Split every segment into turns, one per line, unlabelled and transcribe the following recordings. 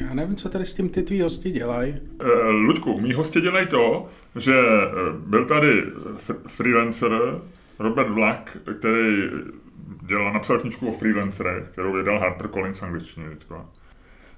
Já nevím, co tady s tím ty tvý hosti dělají.
Uh, Luďku, mý hosti dělají to, že byl tady freelancer Robert Vlach, který dělal, napsal knižku o freelancerech, kterou vydal Harper Collins v angličtině. Teďka.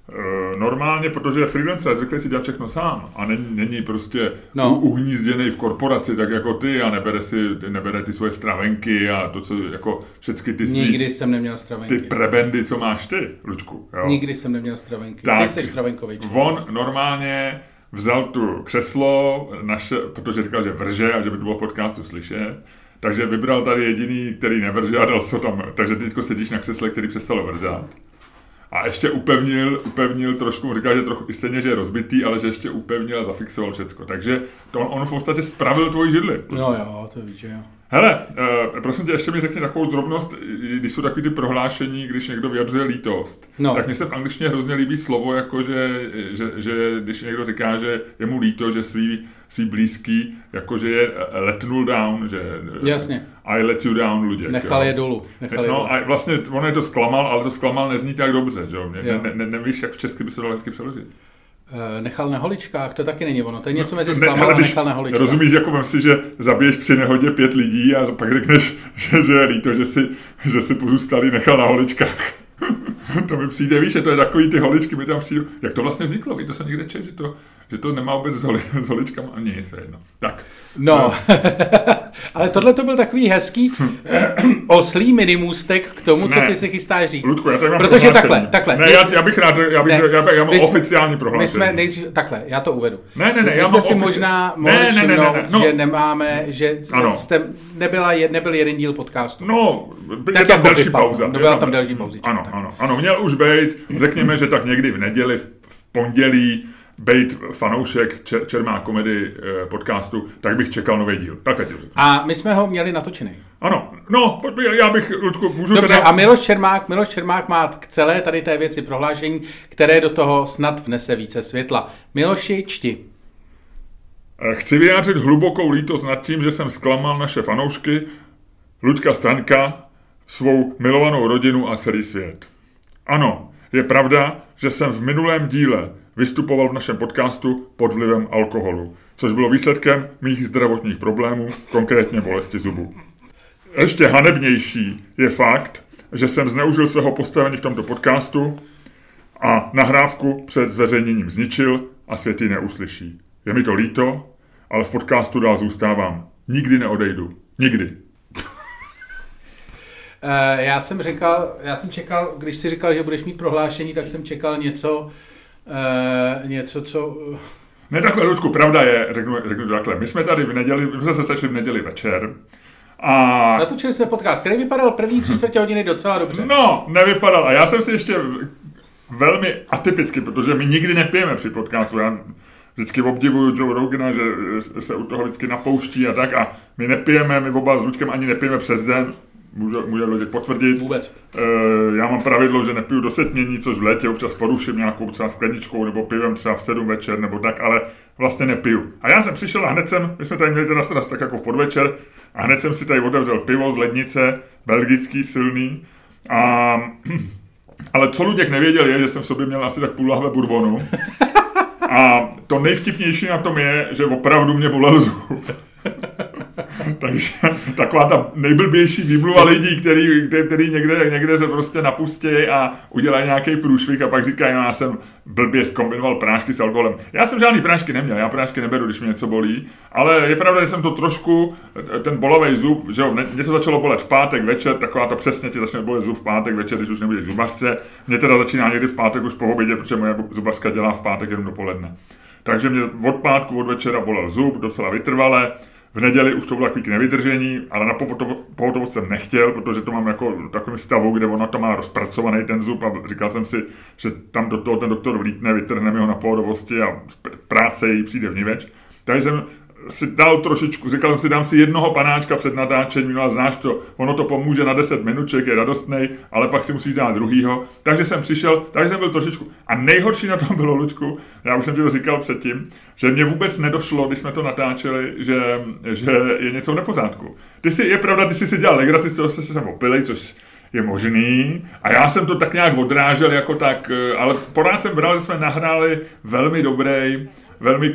Eh, normálně, protože je freelancer a zvyklý si dělat všechno sám a není, není prostě no. uhnízděný v korporaci tak jako ty a nebere, si, nebere ty svoje stravenky a to, co jako všechny ty svý,
Nikdy jsem neměl stravenky.
Ty prebendy, co máš ty, Luďku.
Jo? Nikdy jsem neměl stravenky. Tak, ty jsi stravenkový.
On normálně vzal tu křeslo, naše, protože říkal, že vrže a že by to bylo v podcastu slyšet, takže vybral tady jediný, který nevrže a dal se tam. Takže teďko sedíš na křesle, který přestalo vrzat. A ještě upevnil, upevnil trošku, říká, že trochu stejně, že je rozbitý, ale že ještě upevnil a zafixoval všecko. Takže to on, on v podstatě spravil tvoji židli.
No jo, to víš, že jo.
Hele, uh, prosím tě, ještě mi řekni takovou drobnost, když jsou takový ty prohlášení, když někdo vyjadřuje lítost, no. tak mně se v angličtině hrozně líbí slovo, jako že, že, že když někdo říká, že je mu líto, že svý, svý blízký, jako že je letnul down, že
Jasně.
I let you down, Luděk.
Nechal jo. je dolů. Nechal
no
je dolů.
a vlastně on je to zklamal, ale to zklamal nezní tak dobře, že jo? Ne, ne, ne, nevíš, jak v česky by se dalo hezky přeložit.
Eh, nechal na holičkách, to taky není ono, to je něco mezi zklamal a nechal na holičkách.
Rozumíš, jako vem si, že zabiješ při nehodě pět lidí a pak řekneš, že, že je líto, že si, že si pozůstalý nechal na holičkách. to mi přijde, víš, že to je takový ty holičky, mi tam přijde. Jak to vlastně vzniklo, víš, to se někde čet, že to, že to nemá vůbec s, holi, s holičkama, ani nic, to je jedno. Tak.
No, no. ale tohle to byl takový hezký oslý minimůstek k tomu, co ne. ty si chystáš říct.
Ludku, já tady mám
Protože takhle, takhle.
Ne, já, já, bych rád, já, bych, ne, já, já mám jsme, oficiální prohlášení.
My jsme nejdřív, takhle, já to uvedu.
Ne, ne, ne,
já
mám
si ofici... možná mohli ne, ne, ne, ne, ne, no. že nemáme, že ano. jste, nebyla, nebyl jeden díl podcastu.
No, tak tam jako další pauza.
No, byla tam další pauza.
Ano, ano, ano, měl už být, řekněme, že tak někdy v neděli, v pondělí, být fanoušek čer, Čermá komedy eh, podcastu, tak bych čekal nový díl. Tak teď
A my jsme ho měli natočený.
Ano, no, já bych, Ludku, můžu
Dobře,
teda...
a Miloš Čermák, Miloš Čermák má k celé tady té věci prohlášení, které do toho snad vnese více světla. Miloši, čti.
Eh, chci vyjádřit hlubokou lítost nad tím, že jsem zklamal naše fanoušky, Luďka Staňka, svou milovanou rodinu a celý svět. Ano, je pravda, že jsem v minulém díle vystupoval v našem podcastu pod vlivem alkoholu, což bylo výsledkem mých zdravotních problémů, konkrétně bolesti zubů. Ještě hanebnější je fakt, že jsem zneužil svého postavení v tomto podcastu a nahrávku před zveřejněním zničil a svět ji neuslyší. Je mi to líto, ale v podcastu dál zůstávám. Nikdy neodejdu. Nikdy.
Eh, já jsem říkal, já jsem čekal, když si říkal, že budeš mít prohlášení, tak jsem čekal něco, uh, něco, co...
Ne takhle, Ludku, pravda je, řeknu, řeknu takhle, my jsme tady v neděli, my jsme se sešli v neděli večer, a...
Natočili jsme podcast, který vypadal první tři čtvrtě hodiny docela dobře.
No, nevypadal. A já jsem si ještě velmi atypicky, protože my nikdy nepijeme při podcastu. Já vždycky obdivuju Joe Rogana, že se u toho vždycky napouští a tak. A my nepijeme, my oba s Luďkem ani nepijeme přes den může, může Luděk potvrdit.
Vůbec.
E, já mám pravidlo, že nepiju do setmění, což v létě občas poruším nějakou třeba skleničkou nebo pivem třeba v sedm večer nebo tak, ale vlastně nepiju. A já jsem přišel a hned jsem, my jsme tady měli teda se tak jako v podvečer, a hned jsem si tady otevřel pivo z lednice, belgický, silný. A, ale co Luděk nevěděl je, že jsem v sobě měl asi tak půl lahve bourbonu. A to nejvtipnější na tom je, že opravdu mě bolel zub. Takže taková ta nejblbější výmluva lidí, který, který, někde, někde se prostě napustí a udělají nějaký průšvih a pak říkají, no já jsem blbě zkombinoval prášky s alkoholem. Já jsem žádný prášky neměl, já prášky neberu, když mě něco bolí, ale je pravda, že jsem to trošku, ten bolový zub, že jo, mě to začalo bolet v pátek večer, taková to přesně ti začne bolet zub v pátek večer, když už nebudeš zubařce. Mě teda začíná někdy v pátek už po obědě, protože moje zubařka dělá v pátek jenom dopoledne. Takže mě od pátku, od večera bolel zub, docela vytrvale. V neděli už to bylo takový nevydržení, ale na pohotovost jsem nechtěl, protože to mám jako takovým stavu, kde ono to má rozpracovaný ten zub a říkal jsem si, že tam do toho ten doktor vlítne, vytrhne mi ho na pohotovosti a práce jí přijde vniveč. Takže jsem si dal trošičku, říkal jsem si, dám si jednoho panáčka před natáčením, no a znáš to, ono to pomůže na 10 minut, člověk je radostný, ale pak si musí dát druhýho. Takže jsem přišel, takže jsem byl trošičku. A nejhorší na tom bylo, Luďku, já už jsem ti to říkal předtím, že mě vůbec nedošlo, když jsme to natáčeli, že, že je něco v nepořádku. Ty si, je pravda, ty jsi si dělal legraci, z toho jsi se opilej, což je možný. A já jsem to tak nějak odrážel jako tak, eh, ale pořád jsem bral, že jsme nahráli velmi dobrý, velmi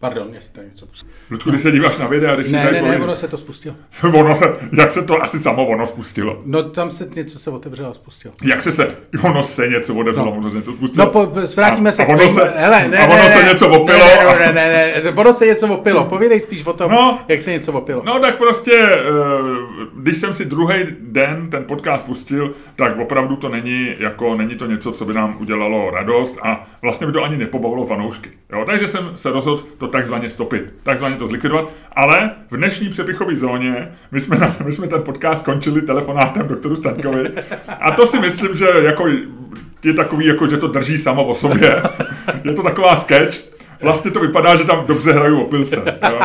Pardon, jestli to něco
pustilo. Ludku, když se díváš na videa, když
Ne, ne, ne, ono se to spustilo.
ono, jak se to asi samo ono spustilo?
No tam se něco se otevřelo a spustilo.
Jak se se, ono se něco otevřelo, no. ono se něco spustilo.
No, po, vrátíme
a,
se
a ono se,
hele, ne,
a ono
ne,
se
ne,
něco opilo.
Ne, ne, ne, ne, ne, ono se něco opilo. Povídej spíš o tom, no, jak se něco opilo.
No tak prostě, eh, když jsem si druhý den ten podcast pustil, tak opravdu to není, jako, není to něco, co by nám udělalo radost a vlastně by to ani nepobavilo fanoušky. Jo? Takže jsem se rozhodl to takzvaně stopit takzvaně to zlikvidovat, ale v dnešní přepichové zóně my jsme, na, my jsme ten podcast skončili telefonátem doktoru Staňkovi a to si myslím, že jako je takový, jako, že to drží samo o sobě. Je to taková sketch. Vlastně to vypadá, že tam dobře hrajou opilce. Jo?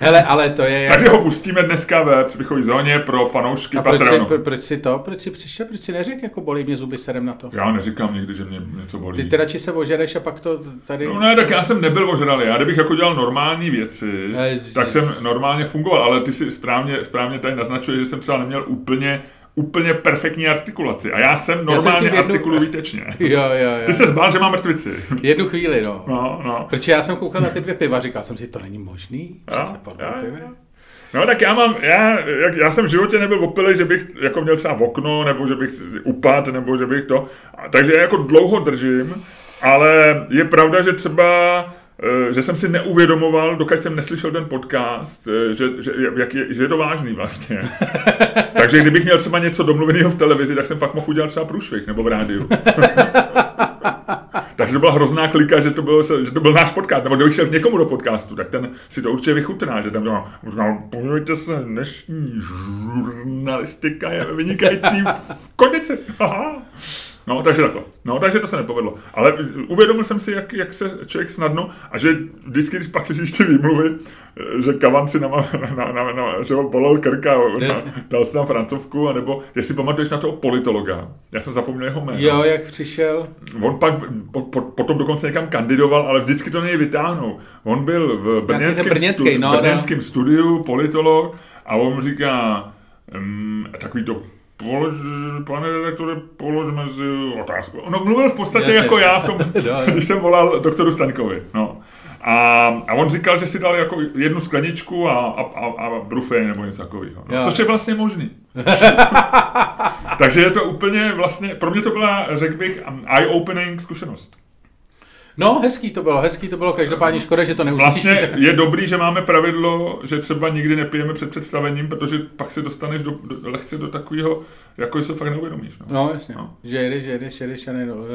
Hele, ale to je...
Takže ho pustíme dneska ve přepichové zóně pro fanoušky
A proč si, pro, proč si to? Proč si přišel? Proč si neřekl, jako bolí mě zuby, serem na to?
Já neříkám nikdy, že mě něco bolí.
Ty teda či se ožereš a pak to tady...
No ne, tak já jsem nebyl ožralý. Já kdybych jako dělal normální věci, Ježiš. tak jsem normálně fungoval, ale ty si správně, správně tady naznačuje, že jsem třeba neměl úplně úplně perfektní artikulaci. A já jsem normálně já jsem jednu... artikulu výtečně.
Jo, jo, jo.
Ty se zbál, že mám mrtvici.
Jednu chvíli, no.
no, no.
Protože já jsem koukal na ty dvě piva, říkal jsem si, to není možný. Přece po
No tak já mám, já, jak, já jsem v životě nebyl opilý, že bych jako měl třeba v okno, nebo že bych upad, nebo že bych to, takže já jako dlouho držím, ale je pravda, že třeba že jsem si neuvědomoval, dokud jsem neslyšel ten podcast, eh, že, že, jak je, že je to vážný vlastně. Takže kdybych měl třeba něco domluveného v televizi, tak jsem pak mohl udělat třeba průšvih nebo v rádiu. Takže to byla hrozná klika, že to, bylo, že to byl náš podcast, nebo kdybych šel k někomu do podcastu, tak ten si to určitě vychutná, že tam to možná, podívejte se, dnešní žurnalistika je vynikající v kondici. Aha. No, takže takhle. No, takže to se nepovedlo. Ale uvědomil jsem si, jak, jak se člověk snadno, a že vždycky, když pak slyšíš ty výmluvy, že kavan si na, na, na, na, že ho bolel krka, na, dal si tam francovku, anebo jestli pamatuješ na toho politologa. Já jsem zapomněl jeho jméno.
Jo, jak přišel.
On pak po, po, potom dokonce někam kandidoval, ale vždycky to něj vytáhnou. On byl v brněnském,
brněnský, stu,
no, brněnském no. studiu, politolog, a on říká, um, takový to Polož, pane redaktore, položme si otázku. No, mluvil v podstatě Jasně. jako já, v tom, když jsem volal doktoru Staňkovi. No. A, a on říkal, že si dal jako jednu skleničku a, a, a, a brufej nebo něco takového. No. Což je vlastně možný. Takže je to úplně vlastně, pro mě to byla, řekl bych, eye-opening zkušenost.
No, hezký to bylo, hezký to bylo, každopádně škoda, že to neuslyšíte.
Vlastně je dobrý, že máme pravidlo, že třeba nikdy nepijeme před představením, protože pak se dostaneš do, do, lehce do takového, jako se fakt neuvědomíš.
No, no jasně, no. že jedeš, že jedeš, jedeš a nejdu.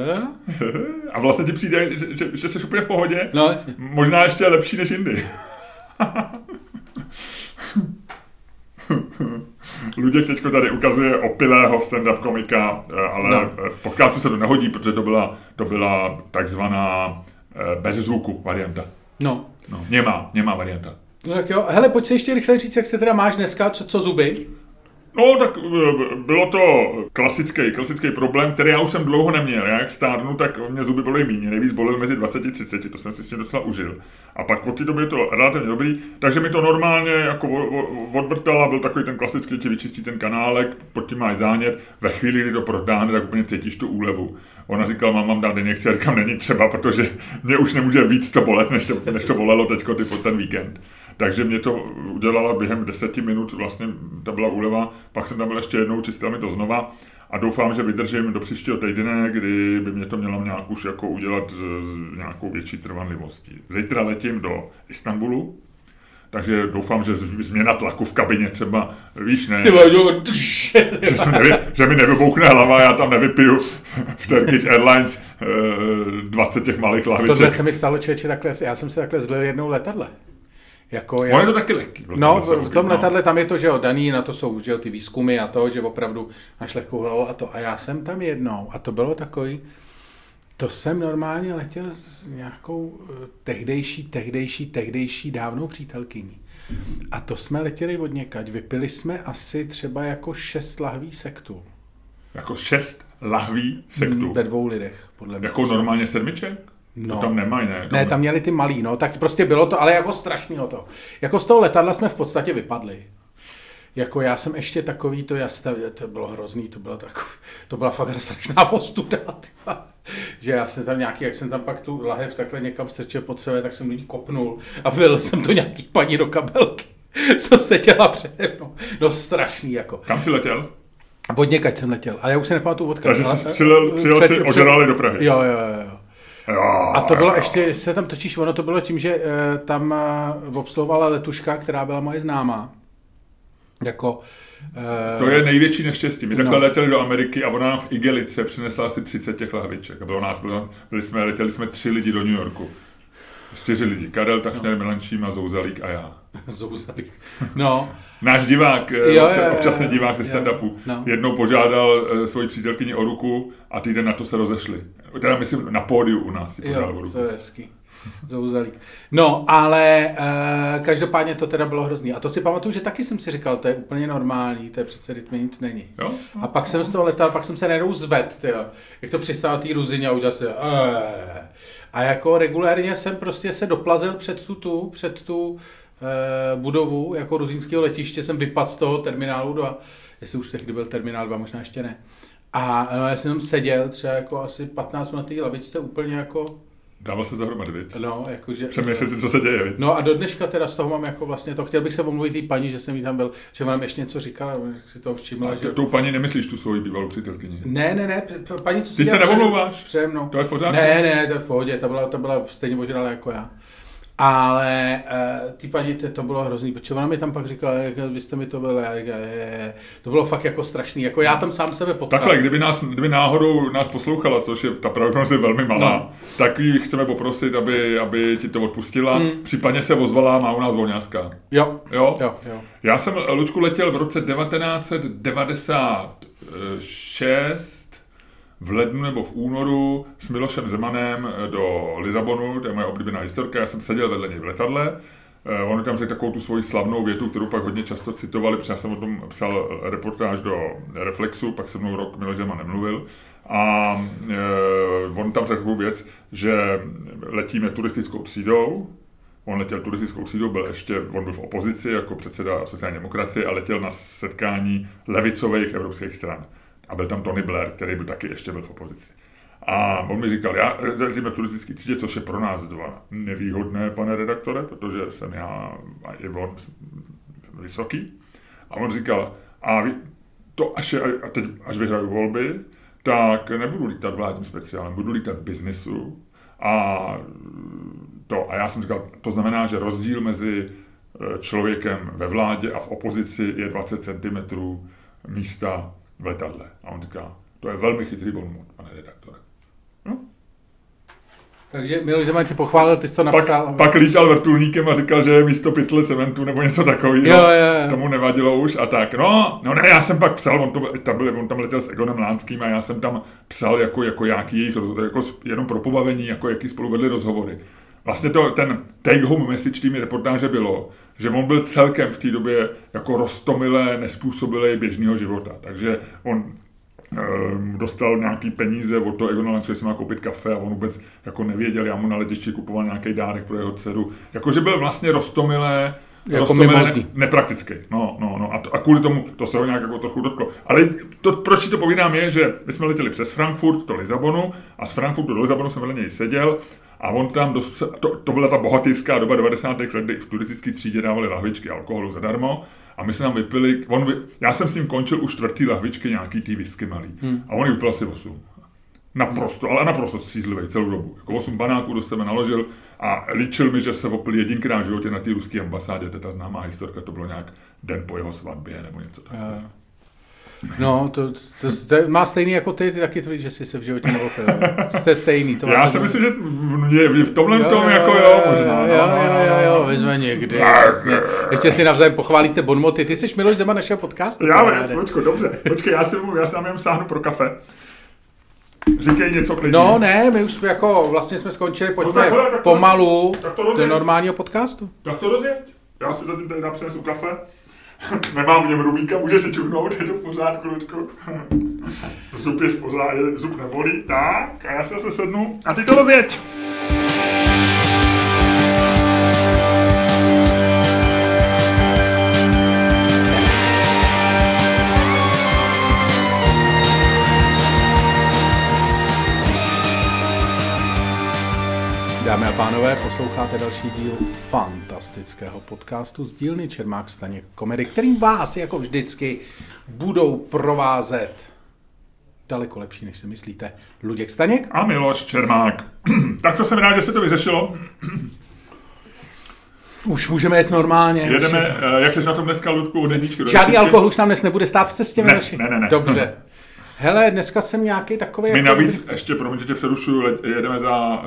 a vlastně ti přijde, že, že, že jsi úplně v pohodě,
no, jasně.
možná ještě lepší než jindy. Luděk teď tady ukazuje opilého stand-up komika, eh, ale no. v podcastu se to nehodí, protože to byla, to byla takzvaná eh, bez zvuku varianta.
No.
no němá, němá varianta.
No tak jo, hele, pojď se ještě rychle říct, jak se teda máš dneska, co, co zuby?
No, tak eh, bylo to klasický, klasický problém, který já už jsem dlouho neměl. Já jak stárnu, tak mě zuby byly méně. Nejvíc bolel mezi 20 a 30, to jsem si s tím docela užil. A pak od té doby je to relativně dobrý, takže mi to normálně jako odvrtala, byl takový ten klasický, ti vyčistí ten kanálek, pod tím máš zánět, ve chvíli, kdy to prodáne, tak úplně cítíš tu úlevu. Ona říkala, mám vám dát injekci, a říkám, není třeba, protože mě už nemůže víc to bolet, než to, než to bolelo ty ten víkend. Takže mě to udělala během deseti minut, vlastně ta byla úleva, pak jsem tam byl ještě jednou, čistil mi to znova a doufám, že vydržím do příštího týdne, kdy by mě to mělo nějak už jako udělat s, nějakou větší trvanlivostí. Zítra letím do Istanbulu, takže doufám, že změna tlaku v kabině třeba, víš, ne, že, jsem nevy, že mi nevybouchne hlava, já tam nevypiju v Turkish Airlines 20 eh, těch malých lahviček.
Tohle se mi stalo, člověče, takhle, já jsem se takhle zlil jednou letadle.
Jako, já... On je to taky lehký.
No, v tom letadle tam je to, že jo, daný, na to jsou že jo, ty výzkumy a to, že opravdu máš lehkou hlavu a to. A já jsem tam jednou a to bylo takový, to jsem normálně letěl s nějakou eh, tehdejší, tehdejší, tehdejší dávnou přítelkyní. A to jsme letěli od někať. Vypili jsme asi třeba jako šest lahví sektu.
Jako šest lahví sektu?
Mm, ve dvou lidech, podle mě.
Jako normálně sedmiček? No. To tam nemají, ne? Tam
ne, tam měli ty malý, no, tak prostě bylo to, ale jako strašného to. Jako z toho letadla jsme v podstatě vypadli. jako já jsem ještě takový, to, já, to bylo hrozný, to bylo takový, to byla fakt strašná ostuda, že já jsem tam nějaký, jak jsem tam pak tu lahev takhle někam strčil pod sebe, tak jsem lidi kopnul a vylil jsem to nějaký paní do kabelky, co se děla přede mnou. No strašný jako.
Kam jsi letěl?
Od někať jsem letěl, ale já už se nepamatuju odkud.
Takže jsi přijel, přijel si ožrali do Prahy.
Jo, jo, jo. Jo, a to bylo ještě, se tam točíš, ono to bylo tím, že e, tam e, obsluhovala letuška, která byla moje známá. Jako,
e, to je největší neštěstí. My takhle no. letěli do Ameriky a ona nám v Igelice přinesla asi 30 těch lahviček. A bylo nás, bylo, byli jsme, letěli jsme tři lidi do New Yorku. Čtyři lidi. Karel Tašner, no. Milančím a Zouzalík a já.
Zouzalík. No.
Náš divák, jo, jo, jo, občasný divák ze stand-upu, no. jednou požádal uh, svoji přítelkyni o ruku a týden na to se rozešli. Teda myslím na pódiu u nás.
Jo, to je hezký. Zouzalík. No, ale uh, každopádně to teda bylo hrozný. A to si pamatuju, že taky jsem si říkal, to je úplně normální, to je přece rytmě nic není.
Jo?
A pak jsem z toho letal, pak jsem se najednou zved, tyjo. jak to přistál tý ruzině a udělal se, uh, a jako regulérně jsem prostě se doplazil před tu, tu před tu e, budovu jako ruzínského letiště, jsem vypadl z toho terminálu 2, jestli už tehdy byl terminál 2, možná ještě ne. A no, já jsem tam seděl třeba jako asi 15 na té lavičce úplně jako
Dával se zahromady, viď?
No, jakože...
Přemýšlel si, co se děje?
No a do dneška teda z toho mám jako vlastně to, chtěl bych se omluvit té paní, že jsem jí tam byl, že vám ještě něco říkala, si to všimla, a že...
tou paní nemyslíš tu svoji bývalou přítelkyni?
Ne, ne, ne, paní, co
si Ty se neomlouváš?
Přede mnou.
To je v pořádku?
Ne, ne, to je v pohodě, ta byla, ta byla stejně ožralá jako já. Ale uh, ty paní, to, to bylo hrozný, protože ona mi tam pak říkala, jak vy jste mi to byl, já říkala, je, je, to bylo fakt jako strašný, jako já tam sám sebe potkal.
Takhle, kdyby, nás, kdyby náhodou nás poslouchala, což je ta pravděpodobnost je velmi malá, no. tak ji chceme poprosit, aby, aby ti to odpustila, mm. případně se ozvala, má u nás volňáská.
Jo.
jo.
Jo, jo.
Já jsem, Lučku, letěl v roce 1996 v lednu nebo v únoru s Milošem Zemanem do Lisabonu, to je moje oblíbená historka, já jsem seděl vedle něj v letadle, eh, On tam řekl takovou tu svoji slavnou větu, kterou pak hodně často citovali, protože já jsem o tom psal reportáž do Reflexu, pak se mnou rok Miloš Zeman nemluvil. A e, on tam řekl takovou věc, že letíme turistickou třídou, On letěl turistickou třídou, byl ještě, on byl v opozici jako předseda sociální demokracie a letěl na setkání levicových evropských stran. A byl tam Tony Blair, který byl taky ještě byl v opozici. A on mi říkal, já řadíme v turistické třídě, což je pro nás dva nevýhodné, pane redaktore, protože jsem já a i on vysoký. A on říkal, a vy, to až, je, a teď, až vyhraju volby, tak nebudu lítat vládním speciálem, budu lítat v biznesu. A, to, a já jsem říkal, to znamená, že rozdíl mezi e, člověkem ve vládě a v opozici je 20 cm místa v letadle. A on říká, to je velmi chytrý bonmot, pane redaktore. No.
Takže Miloš Zeman tě pochválil, ty jsi to napsal.
Pak, pak lítal vrtulníkem a říkal, že je místo pytle cementu nebo něco takového.
Jo, jo, jo.
Tomu nevadilo už a tak. No, no ne, já jsem pak psal, on, to, tam, byl, on tam letěl s Egonem Lánským a já jsem tam psal jako, jako jaký jejich, jako jenom pro pobavení, jako jaký spolu vedli rozhovory. Vlastně to, ten take home message tými reportáže bylo, že on byl celkem v té době jako roztomilé, nespůsobilé běžného života. Takže on ehm, dostal nějaký peníze od toho Egona že si má koupit kafe a on vůbec jako nevěděl, já mu na letišti kupoval nějaký dárek pro jeho dceru. Jakože byl vlastně roztomilé,
jako ne,
nepraktický. No, no, no. A, to, a kvůli tomu to se ho nějak jako trochu dotklo. Ale to, proč to povídám je, že my jsme letěli přes Frankfurt do Lisabonu a z Frankfurtu do Lisabonu jsem vedle něj seděl a on tam, dost, to, to byla ta bohatýrská doba 90. let, kdy v turistické třídě dávali lahvičky alkoholu zadarmo a my jsme tam vypili, on, já jsem s ním končil už čtvrtý lahvičky nějaký tý whisky malý hmm. a on vypil asi 8. Naprosto, ale naprosto střízlivý celou dobu. Jako 8 banáků do sebe naložil a líčil mi, že se opil jedinkrát v životě na té ruské ambasádě. To je ta známá historka, to bylo nějak den po jeho svatbě nebo něco takového.
No, to, to, to, to, má stejný jako ty, ty taky tvrdí, že jsi se v životě neopil. Jste stejný. To
Já si myslím, že v, v tomhle jo, tom jako jo, možná.
Jo, jo, no, jo, jo, jo, vyzve někdy. Vlastně. Ještě si navzájem pochválíte bonmoty. Ty jsi Miloš Zema našeho podcastu.
Já, počkej, dobře. Počkej, já si, já si nám jen sáhnu pro kafe. Říkej něco klidně.
No ne, my už jako vlastně jsme skončili, pojďme no, takhle, tak to, pomalu tak to do normálního podcastu.
Tak to rozjeď. Já si tady napřenesu kafe. Nemám v něm rubíka, může si čuchnout, je to v pořádku. Zub je v pořádku, zub nebolí. Tak, a já se sednu. A ty to rozjeď.
Dámy a pánové, posloucháte další díl fantastického podcastu z dílny Čermák Staněk Komedy, kterým vás jako vždycky budou provázet daleko lepší, než si myslíte. Luděk Staněk.
A Miloš Čermák. tak to jsem rád, že se to vyřešilo.
Už můžeme jet normálně.
Jedeme, uh, jak jsi na tom dneska, Ludku, od jedničky do
Žádný alkohol už nám dnes nebude stát v cestě,
Ne,
Miloši?
ne, ne, ne.
Dobře. Hele, dneska jsem nějaký takový...
My
jako-
navíc, ještě, promiň, že tě přerušuju, jedeme za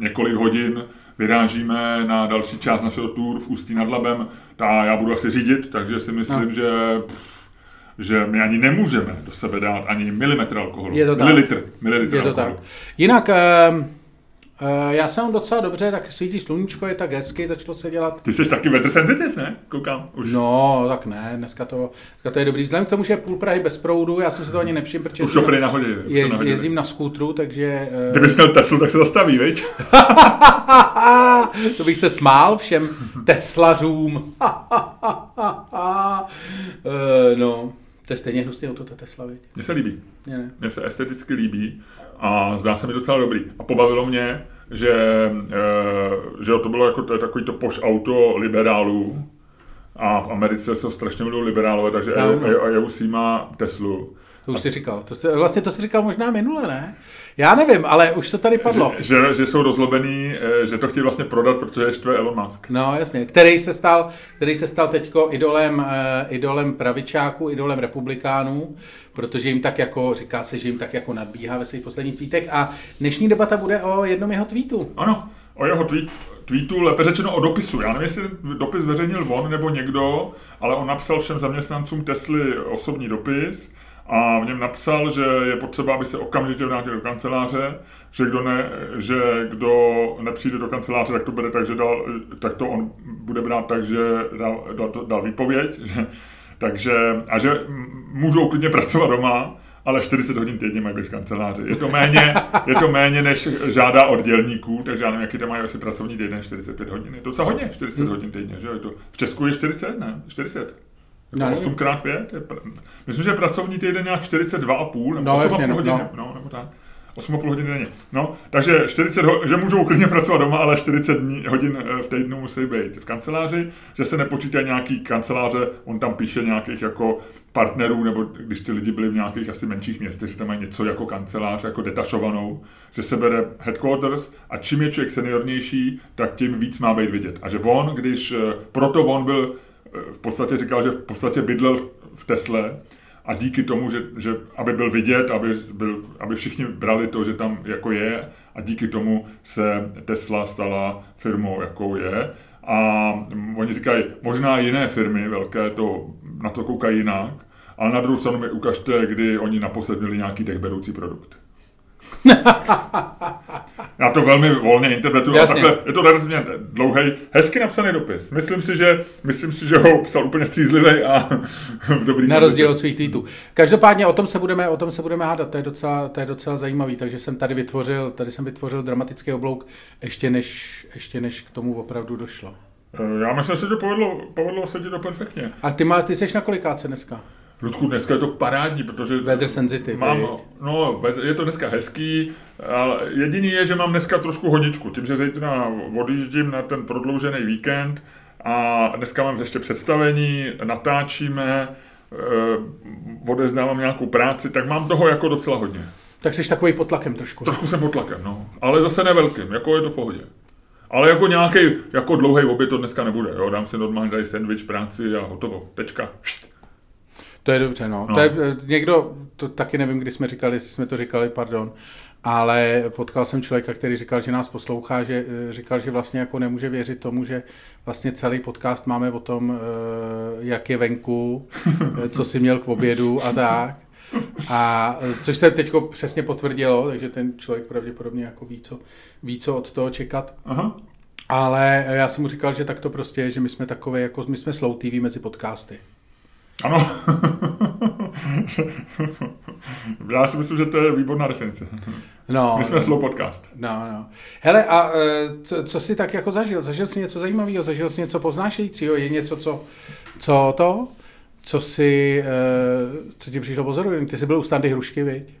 několik hodin, vyrážíme na další část našeho tour v Ústí nad Labem, ta já budu asi řídit, takže si myslím,
No.
že pff, že my ani nemůžeme do sebe dát ani milimetr alkoholu.
Je to tak.
Mililitr. Mililitr
Je to
alkoholu.
tak. Jinak, uh, já jsem docela dobře, tak svítí sluníčko, je tak hezky, začalo se dělat.
Ty jsi taky weather sensitive, ne? Koukám. Už,
No, tak ne, dneska to, dneska to je dobrý. Vzhledem k tomu, že je půl Prahy bez proudu, já jsem si to ani nevšiml, protože
už to
jezdím,
prý to
jez,
nahodili.
jezdím na skútru, takže... Uh,
Kdybys měl Teslu, tak se zastaví, veď?
to bych se smál všem Teslařům. uh, no, to je stejně hnusný auto, ta Tesla, viď?
Mně se líbí. Mně se esteticky líbí a zdá se mi docela dobrý. A pobavilo mě, že, eh, že to bylo jako to, takový to poš auto liberálů a v Americe jsou strašně milují liberálové, takže
No, no.
AOC má Teslu.
To už si říkal. To, jsi- vlastně to si říkal možná minule, ne? Já nevím, ale už to tady padlo.
Že, že, že jsou rozlobený, eh, že to chtějí vlastně prodat, protože je štve Elon Musk.
No, jasně. Který se stal, který se stal teďko idolem, uh, idolem pravičáků, idolem republikánů, protože jim tak jako, říká se, že jim tak jako nadbíhá ve svých posledních tweetech a dnešní debata bude o jednom jeho tweetu.
Ano, o jeho tweet, tweetu, lépe řečeno o dopisu. Já nevím, jestli dopis zveřejnil on nebo někdo, ale on napsal všem zaměstnancům Tesly osobní dopis a v něm napsal, že je potřeba, aby se okamžitě vrátili do kanceláře, že kdo, ne, že kdo nepřijde do kanceláře, tak to bude tak, že dal, tak to on bude brát tak, že dal, dal, dal výpověď, že, takže, a že můžou klidně pracovat doma, ale 40 hodin týdně mají být v kanceláři. Je to méně, je to méně než žádá od dělníků, takže já nevím, jaký tam mají asi pracovní týden, 45 hodin. Je to docela hodně, 40
Hmm.
hodin týdně, že jo? Je to, v Česku je 40, ne? 40.
No,
Jako
nevím.
8 krát 5? Je, pr- myslím, že pracovní týden nějak 42,5 nebo
No,
8,5
jasně, no,
hodiny,
no.
no, nebo tak. 8,5 hodiny denně. No, takže 40, ho- že můžou klidně pracovat doma, ale 40 dní, hodin eh, v týdnu musí být v kanceláři, že se nepočítají nějaký kanceláře, on tam píše nějakých jako partnerů, nebo když ty lidi byli v nějakých asi menších městech, že tam mají něco jako kancelář, jako detašovanou, že se bere headquarters a čím je člověk seniornější, tak tím víc má být vidět. A že on, když, eh, proto on byl, v podstatě říkal, že v podstatě bydlel v Tesle, a díky tomu, že, že aby byl vidět, aby, byl, aby všichni brali to, že tam jako je a díky tomu se Tesla stala firmou, jakou je. A oni říkají, možná jiné firmy velké to, na to koukají jinak, ale na druhou stranu mi ukažte, kdy oni naposled měli nějaký dechberoucí produkt. Já to velmi volně interpretuju, ale takhle je to relativně dlouhý, hezky napsaný dopis. Myslím si, že, myslím si, že ho psal úplně střízlivý a v dobrý
Na rozdíl od svých tweetů. Každopádně o tom se budeme, o tom se budeme hádat, to je, docela, to je docela zajímavý, takže jsem tady vytvořil, tady jsem vytvořil dramatický oblouk, ještě než, ještě než k tomu opravdu došlo.
Eh, Já myslím, že se to povedlo, povedlo se ti to perfektně.
A ty, má, ty seš na kolikáce dneska?
Ludku, dneska je to parádní, protože...
Weather sensitive,
Mám, no, je to dneska hezký. ale Jediný je, že mám dneska trošku honičku. Tím, že zítra odjíždím na ten prodloužený víkend a dneska mám ještě představení, natáčíme, eh, odezdávám nějakou práci, tak mám toho jako docela hodně.
Tak jsi takový pod tlakem trošku.
Trošku jsem pod tlakem, no. Ale zase nevelkým, jako je to v pohodě. Ale jako nějaký jako dlouhý oběd to dneska nebude, jo. Dám si normálně tady sandwich, práci a hotovo. Tečka.
To je dobře, no.
No.
To je, eh, někdo, to taky nevím, kdy jsme říkali, jestli jsme to říkali, pardon, ale potkal jsem člověka, který říkal, že nás poslouchá, že eh, říkal, že vlastně jako nemůže věřit tomu, že vlastně celý podcast máme o tom, eh, jak je venku, co si měl k obědu a tak. A což se teď přesně potvrdilo, takže ten člověk pravděpodobně jako ví, co, ví, co od toho čekat.
Aha.
Ale já jsem mu říkal, že tak to prostě je, že my jsme takové, jako my jsme slow TV mezi podcasty.
Ano. Já si myslím, že to je výborná definice.
No,
My jsme slow podcast.
No, no. Hele, a eh, co, co jsi tak jako zažil? Zažil jsi něco zajímavého? Zažil jsi něco povznášejícího? Je něco, co, co to? Co si, eh, co ti přišlo pozoru? Ty jsi byl u Standy Hrušky, viď?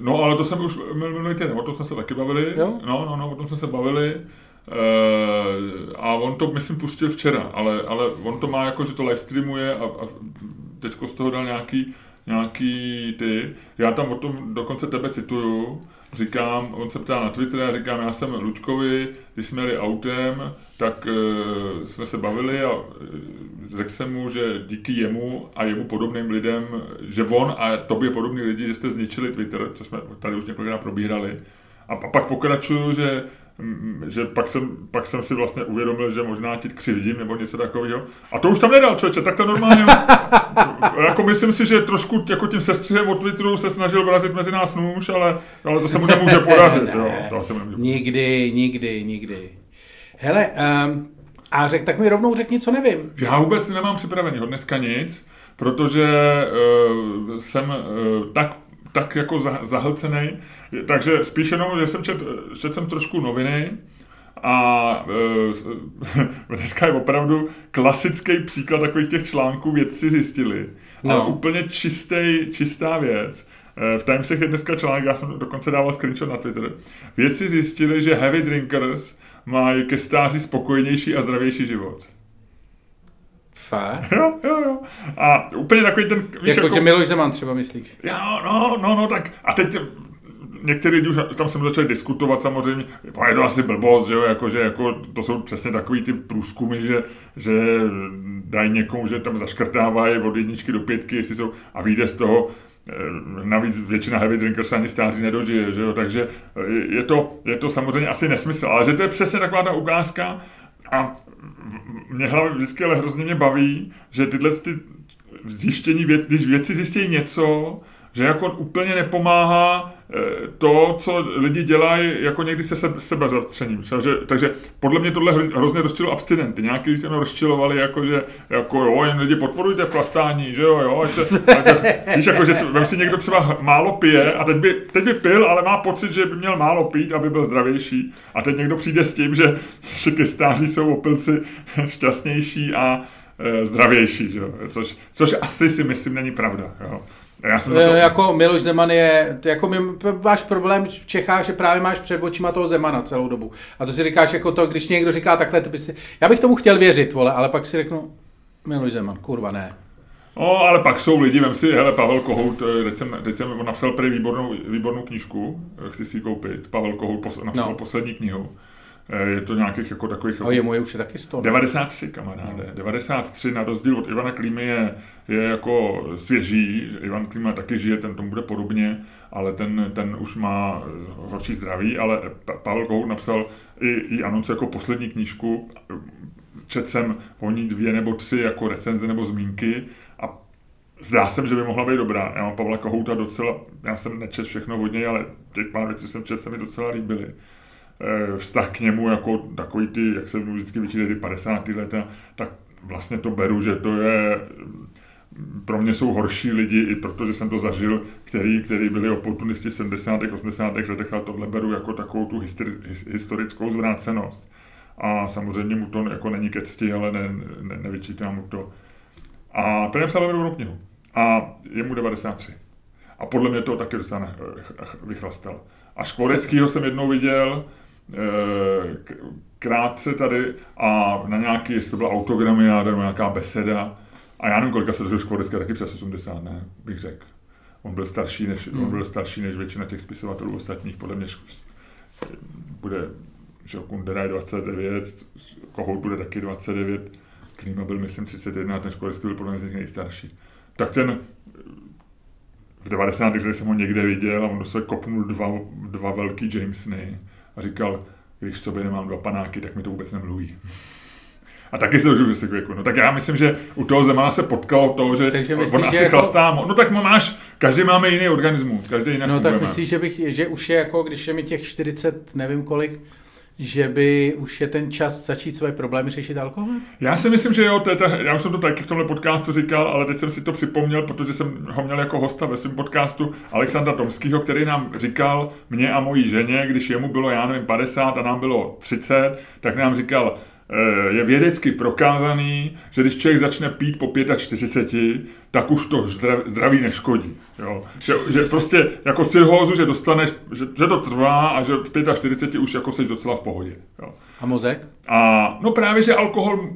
No, ale to jsem už minulý týden, o tom jsme se taky bavili.
Jo?
No, no, no, o tom jsme se bavili. Uh, a on to, myslím, pustil včera, ale, ale on to má jako, že to live streamuje a, a teďko z toho dal nějaký, nějaký ty. Já tam o tom dokonce tebe cituju, říkám, on se ptá na Twitter, já říkám, já jsem Luďkovi, když jsme jeli autem, tak uh, jsme se bavili a uh, řekl jsem mu, že díky jemu a jemu podobným lidem, že on a tobě podobní lidi, že jste zničili Twitter, co jsme tady už několikrát probírali. A pak pokračuju, že že pak jsem, pak jsem si vlastně uvědomil, že možná ti křivdím nebo něco takového. A to už tam nedal, člověče, tak to normálně. jako myslím si, že trošku jako tím sestřihem od Twitteru se snažil vrazit mezi nás nůž, ale, ale to se mu nemůže podařit. jo, to se nemůže.
Nikdy, nikdy, nikdy. Hele, um, a řek, tak mi rovnou řekni, co nevím.
Já vůbec nemám připravený od dneska nic, protože uh, jsem uh, tak tak jako zahlcený. Takže spíš jenom, že jsem čet, čet jsem trošku noviny a e, dneska je opravdu klasický příklad takových těch článků vědci zjistili. No. A úplně čistý, čistá věc. E, v Timesech je dneska článek, já jsem dokonce dával screenshot na Twitter. Vědci zjistili, že heavy drinkers mají ke stáří spokojenější a zdravější život.
Fakt?
Jo, jo, jo. A úplně takový ten...
Víš, jako, jako, že Miloš Zeman třeba myslíš?
Jo, no, no, no, tak a teď některý lidi už tam jsem začali diskutovat samozřejmě, je to asi blbost, že jo, jako, že jako, to jsou přesně takový ty průzkumy, že, že dají někomu, že tam zaškrtávají od jedničky do pětky, jestli jsou, a vyjde z toho, eh, navíc většina heavy drinkers ani stáří nedožije, že jo, takže je to, je to samozřejmě asi nesmysl, ale že to je přesně taková ta ukázka a mě hlavně vždycky ale hrozně mě baví, že tyhle ty zjištění věc, když věci zjistí něco, že jako úplně nepomáhá eh, to, co lidi dělají, jako někdy se sebe, zatřením. Takže, takže podle mě tohle hrozně rozčilo abstinenty. Nějaký se rozčilovali, jako, že jako jo, jen lidi podporujte v plastání, že jo, jo. Ať se, ať se, víš, jako, že vem si někdo třeba málo pije a teď by, teď by pil, ale má pocit, že by měl málo pít, aby byl zdravější. A teď někdo přijde s tím, že, že ke stáří jsou opilci šťastnější a e, zdravější, že? Což, což asi si myslím není pravda. Jo? Já jsem to...
Jako Miloš Zeman je, jako my, máš problém v Čechách, že právě máš před očima toho Zemana celou dobu. A to si říkáš jako to, když někdo říká takhle, to by si, já bych tomu chtěl věřit, vole, ale pak si řeknu, Miloš Zeman, kurva ne.
No, ale pak jsou lidi, vem si, hele, Pavel Kohout, eh, teď jsem, teď jsem napsal prý výbornou, výbornou knížku, eh, chci si ji koupit, Pavel Kohout pos, napsal no. poslední knihu. Eh, je to nějakých jako takových...
A jemu je už je taky 100.
93, kamaráde. No. 93 na rozdíl od Ivana Klímy je, je jako svěží. Ivan Klíma taky žije, ten tomu bude podobně, ale ten, ten už má horší zdraví, ale Pavel Kohout napsal i, i anonce jako poslední knížku. Čet jsem po ní dvě nebo tři jako recenze nebo zmínky a Zdá se, že by mohla být dobrá. Já mám Pavla Kohouta docela, já jsem nečet všechno od něj, ale těch pár věcí jsem čet, se mi docela líbily. Eh, vztah k němu jako takový ty, jak se vždycky vyčítají ty 50. leta, tak vlastně to beru, že to je pro mě jsou horší lidi, i protože jsem to zažil, který, který byli oportunisti v 70. 80. letech, ale tohle beru jako takovou tu histori, historickou zvrácenost. A samozřejmě mu to jako není ke cti, ale ne, ne, nevyčítám mu to. A ten psal velmi knihu. A je mu 93. A podle mě to taky docela vychlastal. A Škvoreckýho jsem jednou viděl, Eh, krátce tady a na nějaký, jestli to byla autogramiáda nebo nějaká beseda, a já nevím, kolika se dožil Škvorecký, taky přes 80, ne, bych řekl. On byl starší než, hmm. on byl starší než většina těch spisovatelů ostatních, podle mě bude, že Kundera je 29, Kohout bude taky 29, Klíma byl, myslím, 31 a ten Škvorecký byl podle mě z nich nejstarší. Tak ten v 90. letech jsem ho někde viděl a on do sebe kopnul dva, dva velký Jamesny a říkal, když v sobě nemám dva panáky, tak mi to vůbec nemluví. A taky se dožiju se věku. No tak já myslím, že u toho Zemana se potkalo to, že
Takže
myslíš, on asi
jako...
chlastá. No tak máš, každý máme jiný organismus, každý jinak
No tak myslíš, že, bych, že už je jako, když je mi těch 40, nevím kolik, že by už je ten čas začít své problémy řešit alkoholem?
Já si myslím, že jo, to je ta, já už jsem to taky v tomhle podcastu říkal, ale teď jsem si to připomněl, protože jsem ho měl jako hosta ve svém podcastu Alexandra Tomského, který nám říkal, mě a mojí ženě, když jemu bylo, já nevím, 50 a nám bylo 30, tak nám říkal, eh, je vědecky prokázaný, že když člověk začne pít po 45, tak už to zdraví neškodí. Jo. Že, že prostě jako cirhózu, že dostaneš, že, že to trvá a že v 45 už jako jsi docela v pohodě. Jo.
A mozek?
A no právě, že alkohol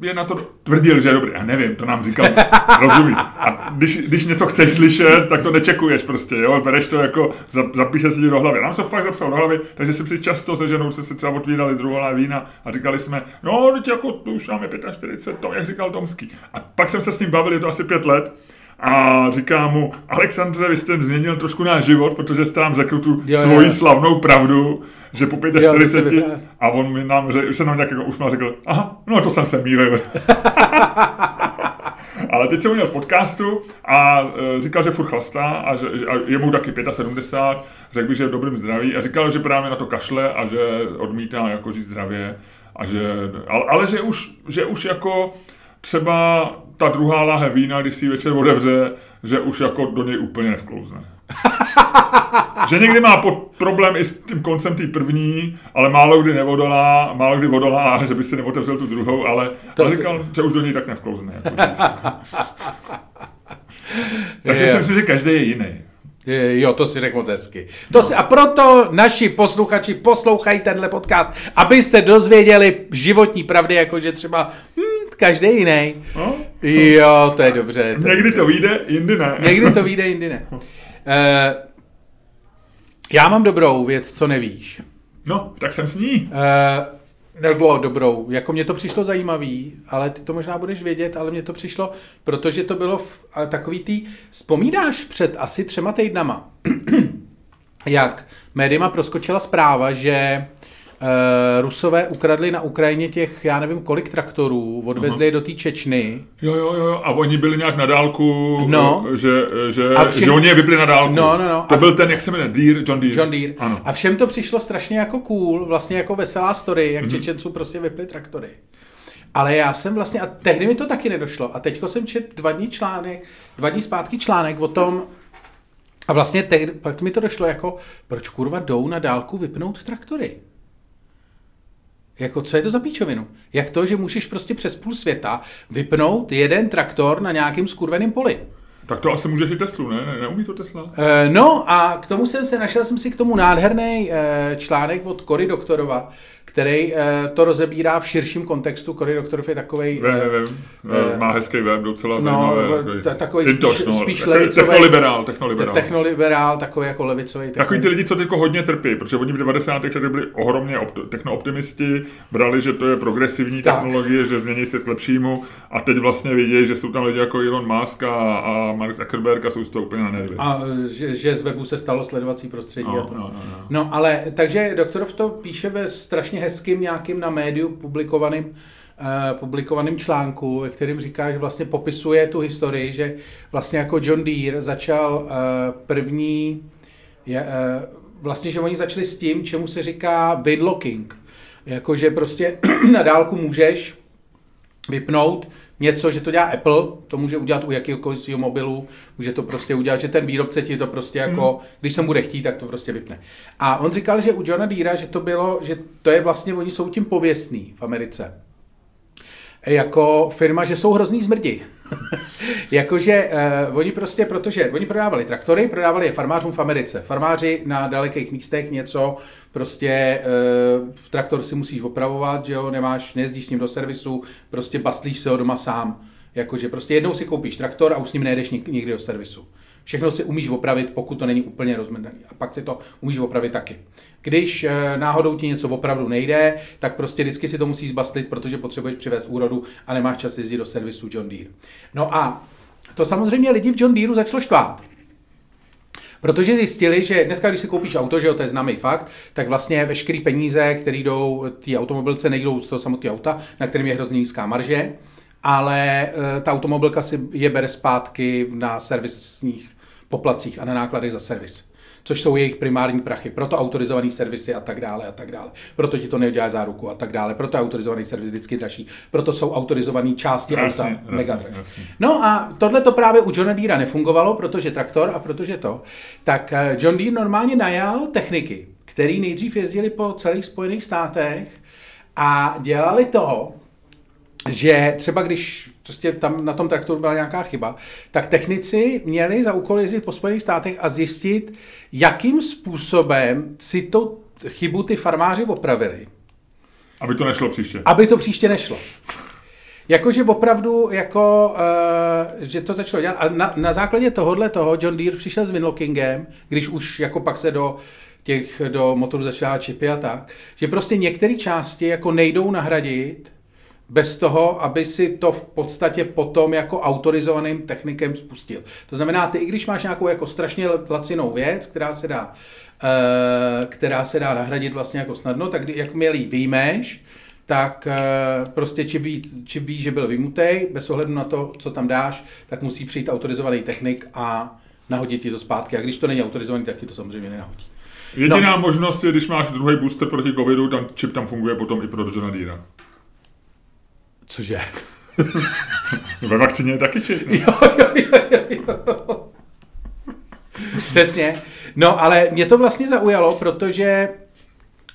je na to tvrdil, že je dobrý. Já nevím, to nám říkal, rozumíš. A když, když něco chceš slyšet, tak to nečekuješ prostě, jo. Bereš to jako, zapíše si do hlavy. Nám se fakt zapsal do hlavy, takže jsem si často se ženou jsme si třeba otvírali druhá vína a říkali jsme, no, teď jako to už máme 45, to, jak říkal Tomský. A pak jsem se s ním bavil, je to asi pět let, a říká mu, Alexandře, vy jste změnil trošku náš život, protože jste nám řekl tu jo, svoji jo. slavnou pravdu, že po 45 jo, a on mi nám řekl, už se nám nějak jako usmál, řekl, aha, no to jsem se mýlil. Ale teď jsem udělal v podcastu a e, říkal, že furt chlastá a že a je mu taky 75, řekl by, že je v dobrém zdraví a říkal, že právě na to kašle a že odmítá jako žít zdravě a že, ale, ale že, už, že už jako třeba ta druhá láhe vína, když si večer otevře, že už jako do něj úplně nevklouzne. že někdy má pod problém i s tím koncem té první, ale málo kdy nevodolá, málo kdy vodolá, že by si neotevřel tu druhou, ale, to, ale říkal, že už do něj tak nevklouzne. Jako, Takže si myslím, že každý je jiný.
Jo, to si řekl moc hezky. To no. si, a proto naši posluchači poslouchají tenhle podcast, aby se dozvěděli životní pravdy, jakože třeba hm, každý jiný. No? Jo, to je dobře.
To Někdy to vyjde, jindy ne.
Někdy to vyjde, jindy ne. Uh, já mám dobrou věc, co nevíš.
No, tak jsem s ní. Uh,
nebo dobrou, jako mě to přišlo zajímavý, ale ty to možná budeš vědět, ale mě to přišlo, protože to bylo v, takový tý, vzpomínáš před asi třema týdnama, jak médiama proskočila zpráva, že Rusové ukradli na Ukrajině těch, já nevím kolik traktorů, odvezli je do té Čečny.
Jo, jo, jo, a oni byli nějak na dálku, no. že, že, všem... že oni je vypli na dálku.
No, no, no.
To a byl ten, jak se jmenuje, Deere, John Deere.
John Deere. Ano. A všem to přišlo strašně jako cool, vlastně jako veselá story, jak mm-hmm. Čečenců prostě vypli traktory. Ale já jsem vlastně, a tehdy mi to taky nedošlo, a teďko jsem čet dva dní článek, dva dní zpátky článek o tom, a vlastně tehdy, pak mi to došlo jako, proč kurva jdou na dálku vypnout traktory? Jako, co je to za píčovinu? Jak to, že můžeš prostě přes půl světa vypnout jeden traktor na nějakým skurveném poli?
Tak to asi můžeš i Teslu, ne? ne neumí to Tesla?
E, no a k tomu jsem se, našel jsem si k tomu nádherný e, článek od Cory Doktorova, který uh, to rozebírá v širším kontextu. Cory Doktorov je takový...
Vím, uh, má hezký web, docela
no, zajímavý. Takový spíš, no, spíš levicový...
Technoliberál, technoliberál.
Technoliberál, takový jako levicový.
Takový, takový ty lidi, co teď hodně trpí, protože oni v 90. letech byli ohromně opt- technooptimisti, brali, že to je progresivní tak. technologie, že změní se k lepšímu a teď vlastně vidějí, že jsou tam lidi jako Elon Musk a, a Mark Zuckerberg a jsou z toho úplně na nervy.
A že, že z webu se stalo sledovací prostředí.
No, no, no, no.
no ale takže doktorov to píše ve strašně hezkým nějakým na médiu publikovaným, uh, publikovaným článku, ve kterým říká, že vlastně popisuje tu historii, že vlastně jako John Deere začal uh, první, je, uh, vlastně, že oni začali s tím, čemu se říká winlocking. Jakože prostě na dálku můžeš vypnout něco, že to dělá Apple, to může udělat u jakéhokoliv svého mobilu, může to prostě udělat, že ten výrobce ti to prostě jako, hmm. když se mu bude chtít, tak to prostě vypne. A on říkal, že u Johna Deera, že to bylo, že to je vlastně, oni jsou tím pověstný v Americe jako firma, že jsou hrozný zmrdi. Jakože uh, oni prostě, protože oni prodávali traktory, prodávali je farmářům v Americe. Farmáři na dalekých místech něco, prostě uh, traktor si musíš opravovat, že jo, nemáš, nejezdíš s ním do servisu, prostě bastlíš se ho doma sám. Jakože prostě jednou si koupíš traktor a už s ním nejdeš nikdy do servisu. Všechno si umíš opravit, pokud to není úplně rozmrdaný. A pak si to umíš opravit taky. Když eh, náhodou ti něco opravdu nejde, tak prostě vždycky si to musíš zbastlit, protože potřebuješ přivést úrodu a nemáš čas jezdit do servisu John Deere. No a to samozřejmě lidi v John Deere začalo štvát. Protože zjistili, že dneska, když si koupíš auto, že jo, to je známý fakt, tak vlastně veškeré peníze, které jdou té automobilce, nejdou z toho samotného auta, na kterém je hrozně nízká marže, ale e, ta automobilka si je bere zpátky na servisních poplacích a na nákladech za servis což jsou jejich primární prachy. Proto autorizovaný servisy a tak dále a tak dále. Proto ti to neudělá záruku a tak dále. Proto je autorizovaný servis vždycky dražší. Proto jsou autorizované části jasně, auta jasně, mega dražší. No a tohle to právě u Johna Deere nefungovalo, protože traktor a protože to. Tak eh, John Deere normálně najal techniky, který nejdřív jezdili po celých Spojených státech A dělali to, že třeba když prostě tam na tom traktoru byla nějaká chyba, tak technici měli za úkol jezdit po Spojených státech a zjistit, jakým způsobem si to chybu ty farmáři opravili.
Aby to nešlo příště.
Aby to příště nešlo. Jakože opravdu, jako, uh, že to začalo dělat. A na, na základě tohohle toho John Deere přišel s Winlockingem, když už jako pak se do těch do motoru začala čipy a tak, že prostě některé části jako nejdou nahradit bez toho, aby si to v podstatě potom jako autorizovaným technikem spustil. To znamená, ty i když máš nějakou jako strašně lacinou věc, která se dá, uh, která se dá nahradit vlastně jako snadno, tak jakmile ji vyjmeš, tak uh, prostě čip ví, čip ví, že byl vymutej, bez ohledu na to, co tam dáš, tak musí přijít autorizovaný technik a nahodit ti to zpátky. A když to není autorizovaný, tak ti to samozřejmě nenahodí.
Jediná no. možnost je, když máš druhý booster proti covidu, tam čip tam funguje potom i pro Johna Deere.
Cože?
Ve vakcíně je taky čip.
No? Jo, jo, jo, jo. Přesně. No, ale mě to vlastně zaujalo, protože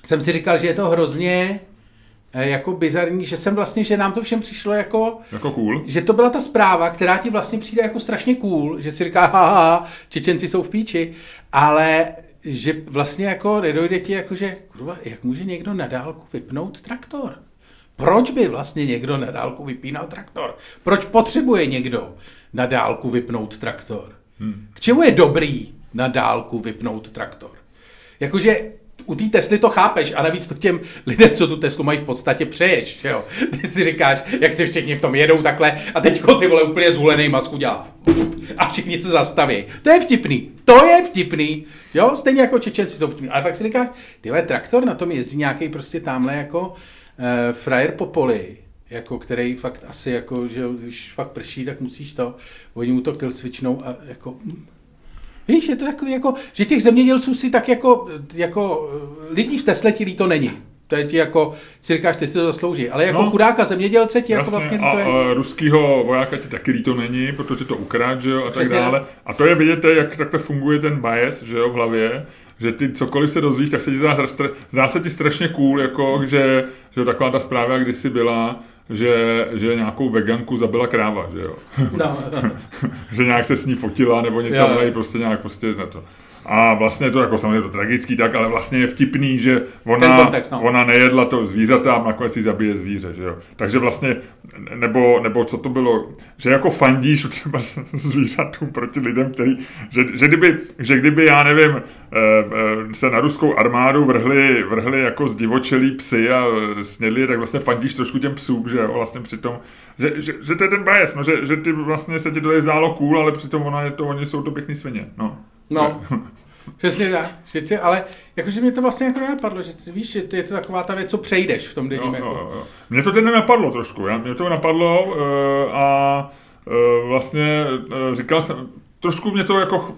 jsem si říkal, že je to hrozně eh, jako bizarní, že jsem vlastně, že nám to všem přišlo jako...
Jako cool.
Že to byla ta zpráva, která ti vlastně přijde jako strašně cool, že si říká, haha, Čečenci jsou v píči, ale že vlastně jako nedojde ti jako, že kurva, jak může někdo na dálku vypnout traktor? Proč by vlastně někdo na dálku vypínal traktor? Proč potřebuje někdo na dálku vypnout traktor? Hmm. K čemu je dobrý na dálku vypnout traktor? Jakože u té Tesly to chápeš a navíc to těm lidem, co tu Teslu mají v podstatě přeješ, že jo? Ty si říkáš, jak si všichni v tom jedou takhle a teďko ty vole úplně zhulený masku dělá a všichni se zastaví. To je vtipný, to je vtipný, jo? Stejně jako Čečenci jsou vtipný. Ale fakt si říkáš, ty traktor na tom jezdí nějaký prostě tamhle jako uh, frajer po poli, jako který fakt asi jako, že když fakt prší, tak musíš to, oni mu to kill switchnou a jako, hm. víš, je to takový jako, že těch zemědělců si tak jako, jako lidí v Tesle ti to není. To je ti jako, si říkáš, ty si to zaslouží. Ale jako no, chudáka zemědělce ti jako vlastně
to je. A ruskýho vojáka ti taky líto není, protože to ukrát, že jo, a Přesně tak dále. A to je vidět, jak takhle funguje ten bias, že jo, v hlavě že ty cokoliv se dozvíš, tak se ti zdá, zdá se ti strašně cool, jako, že, že taková ta zpráva kdysi byla, že, že nějakou veganku zabila kráva, že jo? No, no. že nějak se s ní fotila, nebo něco, jo. prostě nějak prostě na to. A vlastně to jako samozřejmě to tragický tak, ale vlastně je vtipný, že ona, kontext, no. ona nejedla to zvířata a nakonec si zabije zvíře, že jo. Takže vlastně, nebo, nebo co to bylo, že jako fandíš třeba zvířatům proti lidem, který, že, že, kdyby, že kdyby, já nevím, eh, eh, se na ruskou armádu vrhli, vrhli jako zdivočelí psy a snědli je, tak vlastně fandíš trošku těm psům, že jo, vlastně přitom, že, že, že to je ten bias, no, že, že ty vlastně se ti to je zdálo cool, ale přitom ona je to, oni jsou to pěkný svině, no.
No, přesně tak. Tě, ale jakože mě to vlastně jako nenapadlo, že víš, že je to taková ta věc, co přejdeš v tom denním. No, jako. no, no.
Mě to teď nenapadlo trošku, já, mě to napadlo uh, a uh, vlastně uh, říkal jsem, trošku mě to jako,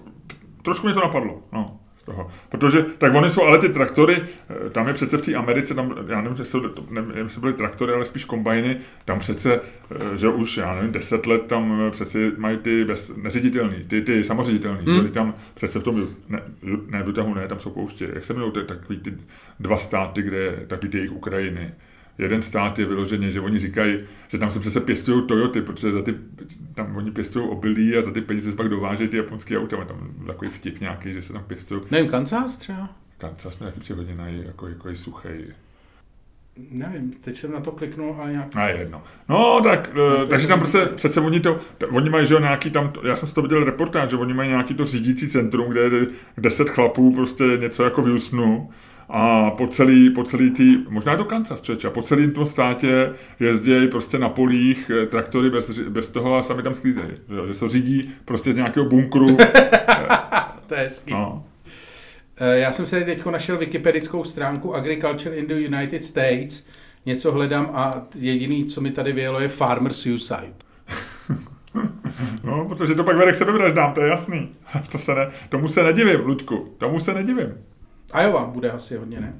trošku mě to napadlo, no toho. Protože, tak oni jsou ale ty traktory, eh, tam je přece v té Americe, tam, já nevím, jestli, nevím, jestli byly traktory, ale spíš kombajny, tam přece, eh, že už, já nevím, deset let tam eh, přece mají ty bez, neředitelný, ty, ty samoředitelný, hmm. tam přece v tom, ne, ne, ne, tam jsou pouště, jak se jmenují takový ty dva státy, kde, takový ty jejich Ukrajiny, jeden stát je vyloženě, že oni říkají, že tam se přece pěstují Toyoty, protože za ty, tam oni pěstují obilí a za ty peníze se pak dovážejí ty japonské auta. Tam takový vtip nějaký, že se tam pěstují.
Nevím, Kansas třeba?
Kansas jsme taky přihodně jako, jako suchý.
Nevím, teď jsem na to kliknul a nějak...
A jedno. No, tak, no, takže tam prostě, přece oni to, oni mají, že jo, nějaký tam, já jsem si to viděl reportáž, že oni mají nějaký to řídící centrum, kde je deset chlapů prostě něco jako vyusnu a po celý, po celý tý, možná do Kansas, a po celém tom státě jezdí prostě na polích eh, traktory bez, bez toho a sami tam sklízejí. Že, že se řídí prostě z nějakého bunkru.
to je hezký. No. Eh, já jsem se teď našel wikipedickou stránku Agriculture in the United States. Něco hledám a jediný, co mi tady vyjelo, je farmer suicide.
no, protože to pak vede k sebevraždám, to je jasný. To se ne, tomu se nedivím, Ludku, tomu se nedivím.
Iowa bude asi hodně, ne?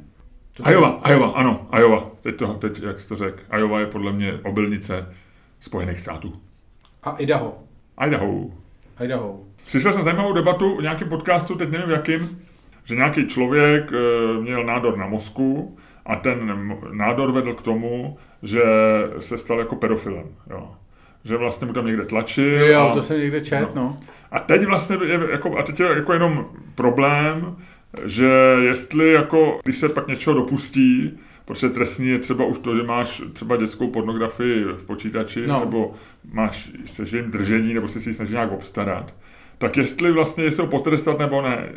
To Iowa, Iowa, ano, Iowa. Teď, to, teď jak jsi to řekl. Iowa je podle mě obilnice Spojených států.
A Idaho.
Idaho.
Idaho.
Slyšel jsem zajímavou debatu v nějakém podcastu, teď nevím v jakým, že nějaký člověk e, měl nádor na mozku a ten nádor vedl k tomu, že se stal jako pedofilem. Jo. Že vlastně mu tam někde tlačil.
Jo,
a,
to jsem někde čet, no. no.
A teď vlastně je jako, a teď je jako jenom problém, že jestli jako, když se pak něčeho dopustí, protože trestní je třeba už to, že máš třeba dětskou pornografii v počítači, no. nebo máš se svým držení, nebo si si ji snaží nějak obstarat, tak jestli vlastně jestli ho potrestat nebo ne,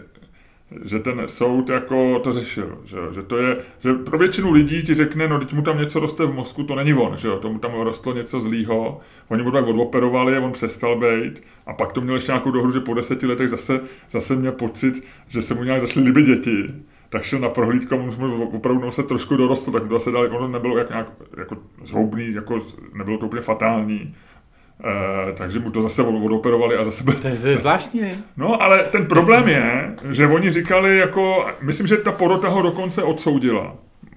že ten soud jako to řešil, že, že to je, že pro většinu lidí ti řekne, no teď mu tam něco roste v mozku, to není on, že jo, tomu tam rostlo něco zlýho, oni mu tak odoperovali a on přestal být a pak to měl ještě nějakou dohru, že po deseti letech zase, zase měl pocit, že se mu nějak zašly líbit děti, tak šel na prohlídku a mu opravdu se trošku dorostl, tak to se dali, ono nebylo jak nějak jako zhoubný, jako nebylo to úplně fatální, Uh, takže mu to zase odoperovali a zase.
To je zvláštní, ne?
No, ale ten problém je, že oni říkali jako, myslím, že ta porota ho dokonce odsoudila.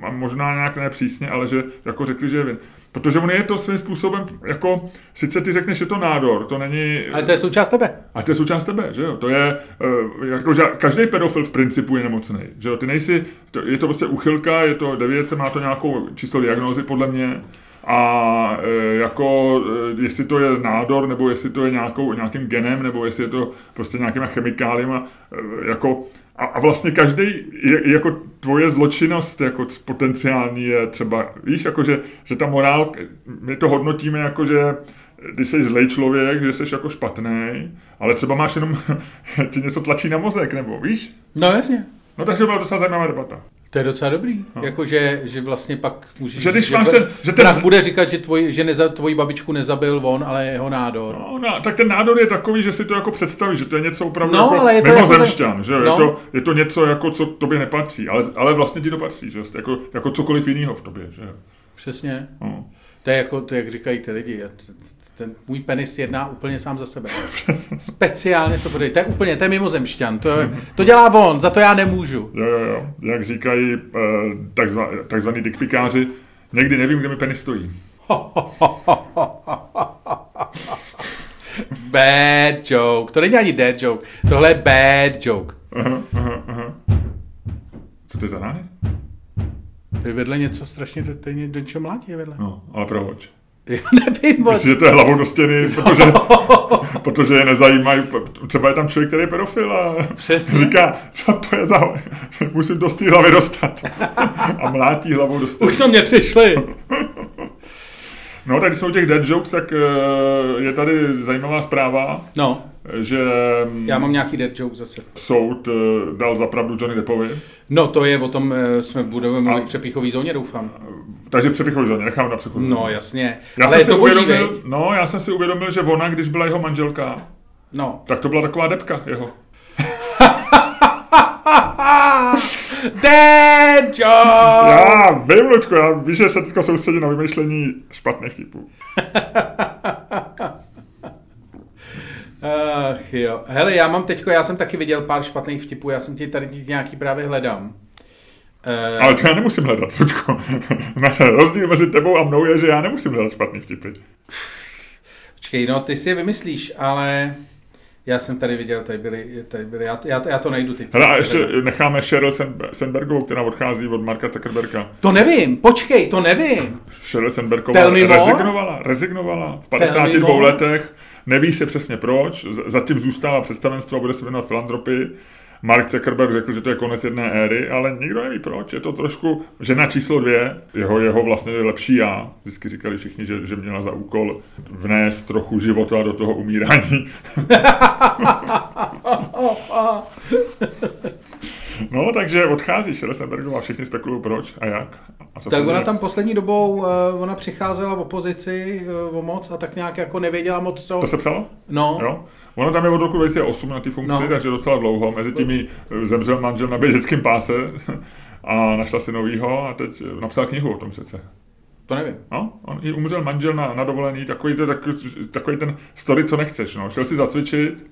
Možná nějak ne přísně, ale že jako řekli, že je vin. Protože on je to svým způsobem, jako, sice ty řekneš, že to nádor, to není...
Ale to je součást tebe.
A to je součást tebe, že jo? To je, uh, jako, že každý pedofil v principu je nemocný, že jo? Ty nejsi, to, je to prostě uchylka, je to devět, má to nějakou číslo diagnózy, podle mě, a e, jako e, jestli to je nádor, nebo jestli to je nějakou, nějakým genem, nebo jestli je to prostě nějakýma chemikáliema, e, jako a, a vlastně každý, je, jako tvoje zločinnost jako potenciální je třeba, víš, jako že, že ta morál, my to hodnotíme jako, že když jsi zlej člověk, že jsi jako špatný, ale třeba máš jenom, ti něco tlačí na mozek, nebo víš?
No jasně.
No takže byla docela zajímavá debata.
To je docela dobrý. No. Jako, že, že vlastně pak můžeš...
Že když že máš ten... Že ten...
bude říkat, že, tvoj, že neza, tvoji babičku nezabil on, ale jeho nádor.
No, no, tak ten nádor je takový, že si to jako představíš, že to je něco opravdu no, jako ale je to mimozemšťan, jako... že no. je, to, je to něco, jako, co tobě nepatří, ale, ale vlastně ti to patří, že? Jako, jako cokoliv jiného v tobě. Že?
Přesně. No. To je jako, to, jak říkají ty lidi, ten můj penis jedná úplně sám za sebe. Speciálně to podej. To je úplně, to je mimozemšťan. To, to dělá on, za to já nemůžu.
Jo, jo, jo. Jak říkají eh, takzva, takzvaný dickpikáři, někdy nevím, kde mi penis stojí.
bad joke. To není ani dead joke. Tohle je bad joke. Aha, aha, aha.
Co to je za rány?
To je vedle něco strašně, to je mlátí je vedle.
No, ale proč?
Nevím moc.
Myslím, že to je hlavou do stěny, protože, protože je nezajímají. Třeba je tam člověk, který je pedofil a Přesně. říká, co to je za... Musím do té hlavy dostat. A mlátí hlavou do stěny.
Už to mě přišli.
No, tady jsou těch dead jokes, tak eh, je tady zajímavá zpráva.
No.
Že...
Já mám nějaký dead joke zase.
Soud eh, dal zapravdu Johnny Deppovi.
No, to je o tom, eh, jsme budeme mluvit v přepíchové zóně, doufám.
Takže zóně, nechám na přepíchové
No, jasně.
Já Ale jsem si to uvědomil, boží, No, já jsem si uvědomil, že ona, když byla jeho manželka,
no.
tak to byla taková depka jeho.
Dead joke!
Já vím, Ludku, já víš, že se teď soustředím na vymýšlení špatných typů.
Ach jo. Hele, já mám teďko, já jsem taky viděl pár špatných vtipů, já jsem ti tady nějaký právě hledám.
Uh, Ale to já nemusím hledat, Ludku. Rozdíl mezi tebou a mnou je, že já nemusím hledat špatný vtipy.
Počkej, no ty si je vymyslíš, ale... Já jsem tady viděl, tady byly, tady byly já, já, já to najdu teď.
Hele, a ještě hledat. necháme Sheryl Sandbergovou, která odchází od Marka Zuckerberga.
To nevím, počkej, to nevím.
Sheryl Sandbergová rezignovala, rezignovala v 52 letech, neví se přesně proč, zatím zůstává představenstvo a bude se věnovat filantropii. Mark Zuckerberg řekl, že to je konec jedné éry, ale nikdo neví proč. Je to trošku žena číslo dvě, jeho, jeho vlastně lepší já. Vždycky říkali všichni, že, že měla za úkol vnést trochu života do toho umírání. No, takže odchází Schlesenbergová, všichni spekulují proč a jak. A
co tak ona tam poslední dobou, uh, ona přicházela v opozici uh, o moc a tak nějak jako nevěděla moc co.
To se psalo?
No.
Jo? Ono tam je od roku 2008 na té funkci, no. takže docela dlouho. Mezi tím eh, zemřel manžel na běžeckém páse a našla si novýho a teď napsala knihu o tom přece.
To nevím.
No, on i umřel manžel na, na dovolený, takový, to, takový, takový ten story, co nechceš. No. Šel si zacvičit,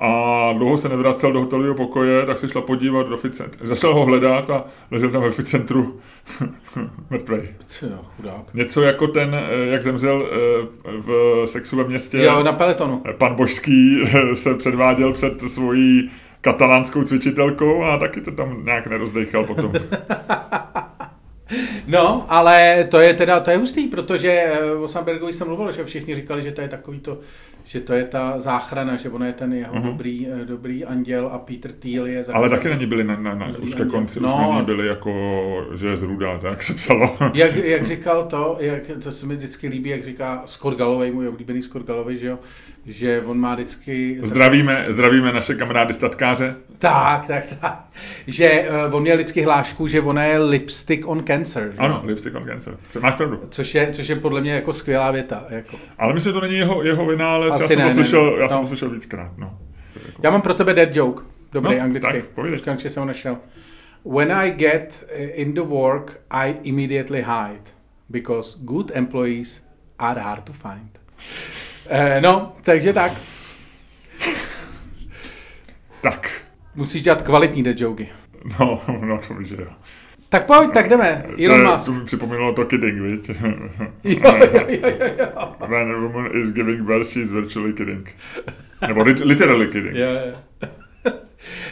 a dlouho se nevracel do hotelového pokoje, tak se šla podívat do ficentru. Začal ho hledat a ležel tam ve ficentru mrtvej.
chudák.
Něco jako ten, eh, jak zemřel eh, v sexu ve městě.
Jo, na peletonu.
Pan Božský eh, se předváděl před svojí katalánskou cvičitelkou a taky to tam nějak nerozdechal potom.
No, ale to je teda, to je hustý, protože eh, o Sambergovi jsem mluvil, že všichni říkali, že to je takový to, že to je ta záchrana, že ono je ten jeho uh-huh. dobrý, eh, dobrý anděl a Peter Thiel je za
Ale taky na ní byli na, na, na už ke konci, no, už na ní byli jako, že je zrůda, tak se psalo.
jak, jak říkal to, jak, to se mi vždycky líbí, jak říká Scott Galloway, můj oblíbený Scott Galloway, že jo, že on má vždycky...
Zdravíme, zdravíme naše kamarády statkáře.
Tak, tak, tak. Že uh, on měl vždycky hlášku, že on je lipstick on cancer.
Ano, lipstick on cancer. Máš pravdu.
Což je, což je podle mě jako skvělá věta. Jako.
Ale myslím, že to není jeho, jeho vynález, Asi já jsem ne, to slyšel, ne, já no. jsem to slyšel víckrát. No.
Já mám pro tebe dead joke. Dobrý,
no,
anglický.
Tak, povídej.
jsem ho našel. When I get in the work, I immediately hide. Because good employees are hard to find. Eh, no, takže tak.
tak.
Musíš dělat kvalitní dead joke.
No, no to víš, jo.
Tak pojď, tak jdeme. Elon Musk.
To mi připomínalo to kidding, víš?
jo, jo, jo, jo.
When a woman is giving birth, she is virtually kidding. Nebo literally kidding.
Jo, jo.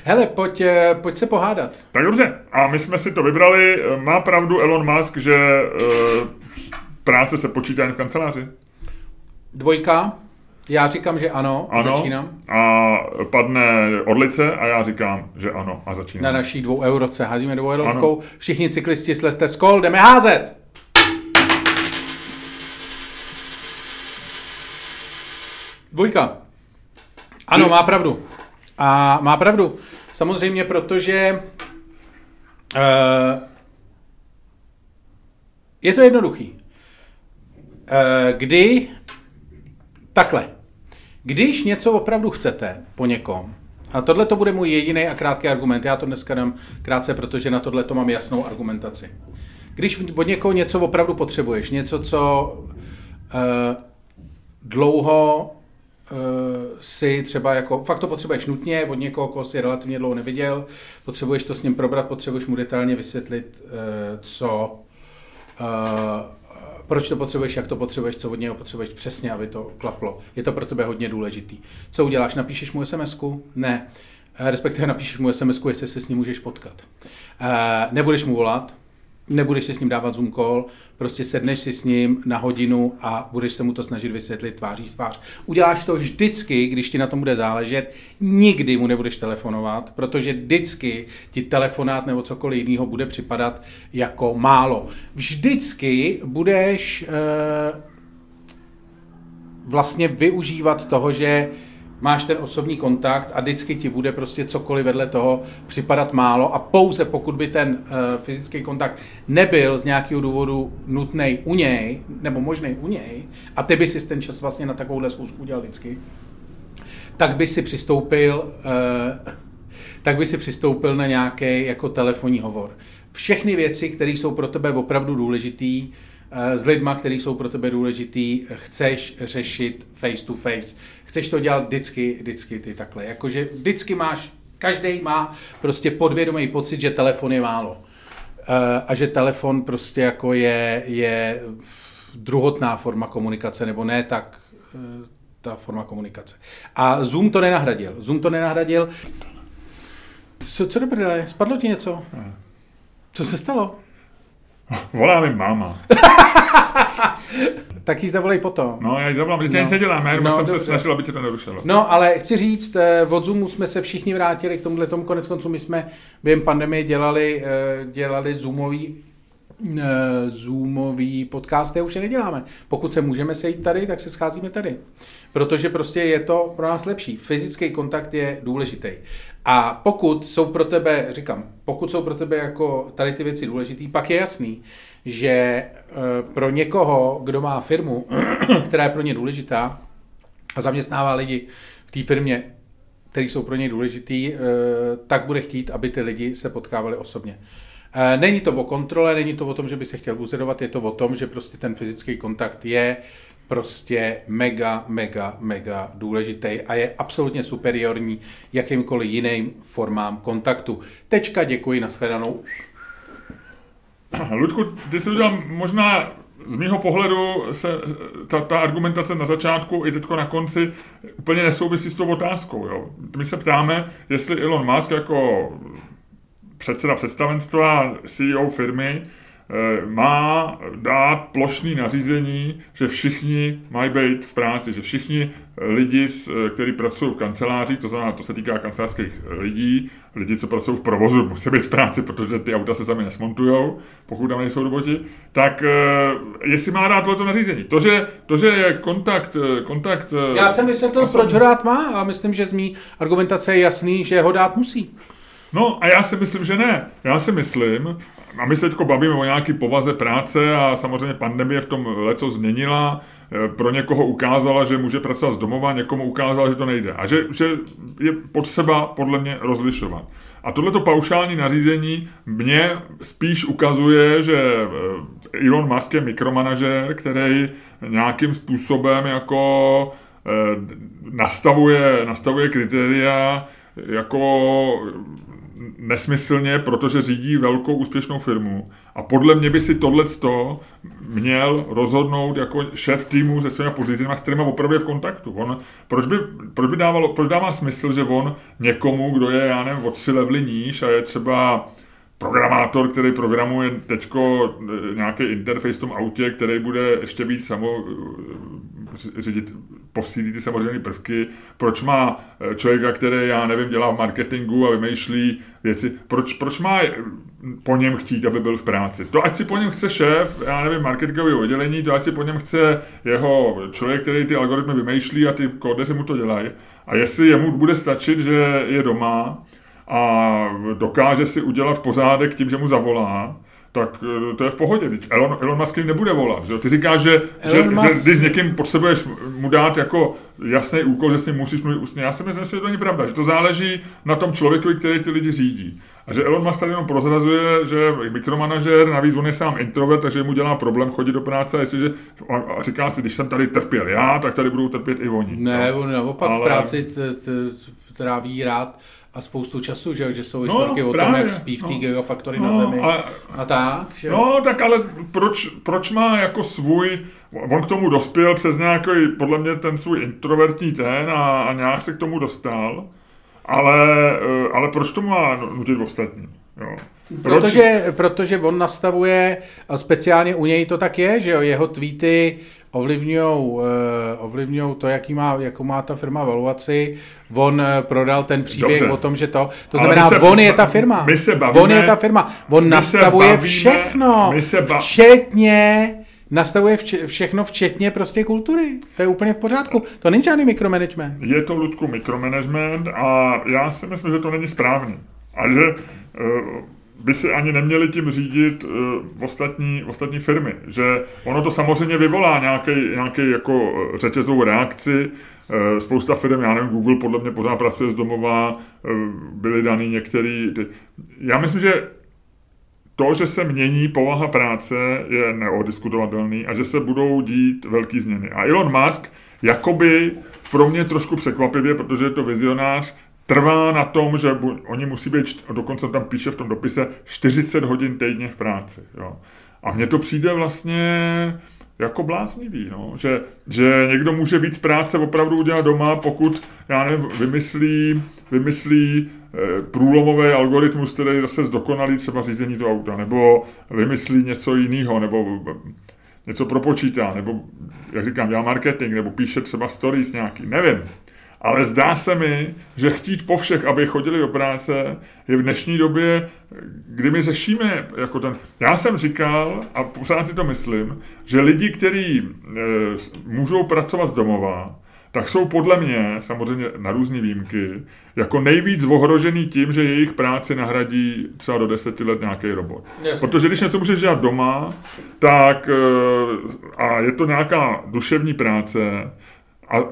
Hele, pojď, eh, pojď se pohádat.
Tak dobře, a my jsme si to vybrali. Má pravdu Elon Musk, že uh, práce se počítá jen v kanceláři?
Dvojka. Já říkám, že ano,
ano
začínám.
A padne Orlice a já říkám, že ano a začínám.
Na naší dvou euroce házíme dvou eurovkou. Všichni cyklisti slezte z kol, jdeme házet! Dvojka. Ano, má pravdu. A má pravdu. Samozřejmě, protože uh, je to jednoduchý. Uh, kdy takhle. Když něco opravdu chcete po někom, a tohle to bude můj jediný a krátký argument, já to dneska dám krátce, protože na tohle to mám jasnou argumentaci. Když od někoho něco opravdu potřebuješ, něco, co uh, dlouho uh, si třeba jako, fakt to potřebuješ nutně, od někoho, koho si relativně dlouho neviděl, potřebuješ to s ním probrat, potřebuješ mu detailně vysvětlit, uh, co, uh, proč to potřebuješ, jak to potřebuješ, co od něho potřebuješ přesně, aby to klaplo. Je to pro tebe hodně důležitý. Co uděláš? Napíšeš mu sms -ku? Ne. Eh, respektive napíšeš mu sms jestli se s ním můžeš potkat. Eh, nebudeš mu volat, nebudeš si s ním dávat Zoom call, prostě sedneš si s ním na hodinu a budeš se mu to snažit vysvětlit tváří tvář. Uděláš to vždycky, když ti na tom bude záležet, nikdy mu nebudeš telefonovat, protože vždycky ti telefonát nebo cokoliv jiného bude připadat jako málo. Vždycky budeš e, vlastně využívat toho, že máš ten osobní kontakt a vždycky ti bude prostě cokoliv vedle toho připadat málo a pouze pokud by ten uh, fyzický kontakt nebyl z nějakého důvodu nutný u něj, nebo možný u něj, a ty by si ten čas vlastně na takovouhle schůzku udělal vždycky, tak by si přistoupil, uh, tak by si přistoupil na nějaký jako telefonní hovor. Všechny věci, které jsou pro tebe opravdu důležitý, s lidma, kteří jsou pro tebe důležitý, chceš řešit face to face. Chceš to dělat vždycky, vždycky ty takhle. Jakože vždycky máš, každý má prostě podvědomý pocit, že telefon je málo. Eh, a že telefon prostě jako je, je druhotná forma komunikace, nebo ne tak eh, ta forma komunikace. A Zoom to nenahradil. Zoom to nenahradil. Co, co do Spadlo ti něco? Co se stalo?
Volá mi máma.
tak ji zavolej potom.
No, já ji zavolám, že no. nic nedělám, já no, jsem dobře. se snažil, aby tě to nerušilo.
No, ale chci říct, eh, od Zoomu jsme se všichni vrátili k tomuhle tomu, konec konců my jsme během pandemie dělali, eh, dělali Zoomový Zoomový podcasty už je neděláme. Pokud se můžeme sejít tady, tak se scházíme tady. Protože prostě je to pro nás lepší. Fyzický kontakt je důležitý. A pokud jsou pro tebe, říkám, pokud jsou pro tebe jako tady ty věci důležitý, pak je jasný, že eh, pro někoho, kdo má firmu, která je pro ně důležitá a zaměstnává lidi v té firmě, který jsou pro něj důležitý, eh, tak bude chtít, aby ty lidi se potkávali osobně. Eh, není to o kontrole, není to o tom, že by se chtěl buzerovat, je to o tom, že prostě ten fyzický kontakt je prostě mega, mega, mega důležitý a je absolutně superiorní jakýmkoliv jiným formám kontaktu. Tečka, děkuji, nashledanou.
Ludku, ty jsi udělal možná z mého pohledu se ta, ta argumentace na začátku i teďko na konci úplně nesouvisí s tou otázkou. Jo. My se ptáme, jestli Elon Musk jako předseda představenstva, CEO firmy, Eh, má dát plošný nařízení, že všichni mají být v práci, že všichni lidi, eh, kteří pracují v kancelářích, to znamená, to se týká kancelářských lidí, lidi, co pracují v provozu, musí být v práci, protože ty auta se sami nesmontují, pokud tam nejsou roboti, tak eh, jestli má dát tohleto nařízení. To, že, to, že je kontakt, kontakt...
Já jsem vysvětlil, osob... proč ho dát má a myslím, že z mý argumentace je jasný, že ho dát musí.
No a já si myslím, že ne. Já si myslím, a my se teď bavíme o nějaký povaze práce a samozřejmě pandemie v tom leco změnila. E, pro někoho ukázala, že může pracovat z domova, někomu ukázala, že to nejde. A že, že je potřeba podle mě rozlišovat. A tohleto paušální nařízení mě spíš ukazuje, že e, Elon Musk je mikromanažer, který nějakým způsobem jako e, nastavuje, nastavuje kritéria jako nesmyslně, protože řídí velkou úspěšnou firmu. A podle mě by si tohle měl rozhodnout jako šéf týmu se svými podřízenými, s kterými opravdu je v kontaktu. On, proč, by, proč, by dávalo, proč dává smysl, že on někomu, kdo je, já nevím, o tři levely níž a je třeba programátor, který programuje teďko eh, nějaký interface v tom autě, který bude ještě víc samo eh, řídit, posílí ty samozřejmě prvky, proč má eh, člověka, který, já nevím, dělá v marketingu a vymýšlí věci, proč, proč má po něm chtít, aby byl v práci. To ať si po něm chce šéf, já nevím, marketingový oddělení, to ať si po něm chce jeho člověk, který ty algoritmy vymýšlí a ty kódeři mu to dělají. A jestli jemu bude stačit, že je doma, a dokáže si udělat pořádek tím, že mu zavolá, tak eh, to je v pohodě. Elon, Elon Musk nebude volat. Že? Ty říkáš, že, že, Musk... že když s někým potřebuješ mu dát jako jasný úkol, že s ním musíš mluvit ústně. Já si myslím, že to není pravda, že to záleží na tom člověku, který ty lidi řídí. A že Elon Musk tady jenom prozrazuje, že je mikromanažer, navíc on je sám introvert, takže mu dělá problém chodit do práce a jestliže a říká si, když jsem tady trpěl já, tak tady budou trpět i oni.
Ne, on naopak Ale... v práci tráví rád a spoustu času, že, že jsou historky no, o právě, tom, jak spí v té no, Gigafactory no, na Zemi a, a tak. Že?
No, tak ale proč, proč má jako svůj, on k tomu dospěl přes nějaký, podle mě ten svůj introvertní ten a, a nějak se k tomu dostal, ale, eh, ale proč to má nutit ostatní? Jo.
Proč? Protože, protože on nastavuje, a speciálně u něj to tak je, že jo, jeho tweety ovlivňují uh, ovlivňujou to, jaký má, jakou má ta firma valuaci. On uh, prodal ten příběh Dobře. o tom, že to, to znamená, se, on je ta firma.
My se bavíme,
on je ta firma. On nastavuje bavíme, všechno, my se ba- včetně nastavuje vč- všechno, včetně prostě kultury. To je úplně v pořádku. To není žádný mikromanagement.
Je to, Ludku, mikromanagement a já si myslím, že to není správně. A že uh, by si ani neměli tím řídit uh, ostatní, ostatní firmy. Že ono to samozřejmě vyvolá nějaký jako eh, řetězovou reakci. Uh, spousta firm, já nevím, Google podle mě pořád pracuje z domova, uh, byly daný některý... Ty. Já myslím, že to, že se mění povaha práce, je neodiskutovatelný a že se budou dít velké změny. A Elon Musk, jakoby pro mě trošku překvapivě, protože je to vizionář, trvá na tom, že oni musí být, dokonce tam píše v tom dopise, 40 hodin týdně v práci. Jo. A mně to přijde vlastně jako bláznivý, no. že, že někdo může víc práce opravdu udělat doma, pokud, já nevím, vymyslí, vymyslí e, průlomový algoritmus, který zase zdokonalí třeba řízení toho auta, nebo vymyslí něco jiného, nebo něco propočítá, nebo, jak říkám, dělá marketing, nebo píše třeba stories nějaký, nevím. Ale zdá se mi, že chtít po všech, aby chodili do práce, je v dnešní době, kdy my řešíme jako ten... Já jsem říkal, a pořád si to myslím, že lidi, kteří e, můžou pracovat z domova, tak jsou podle mě, samozřejmě na různé výjimky, jako nejvíc ohrožený tím, že jejich práci nahradí třeba do deseti let nějaký robot. Jasně. Protože když něco můžeš dělat doma, tak e, a je to nějaká duševní práce, a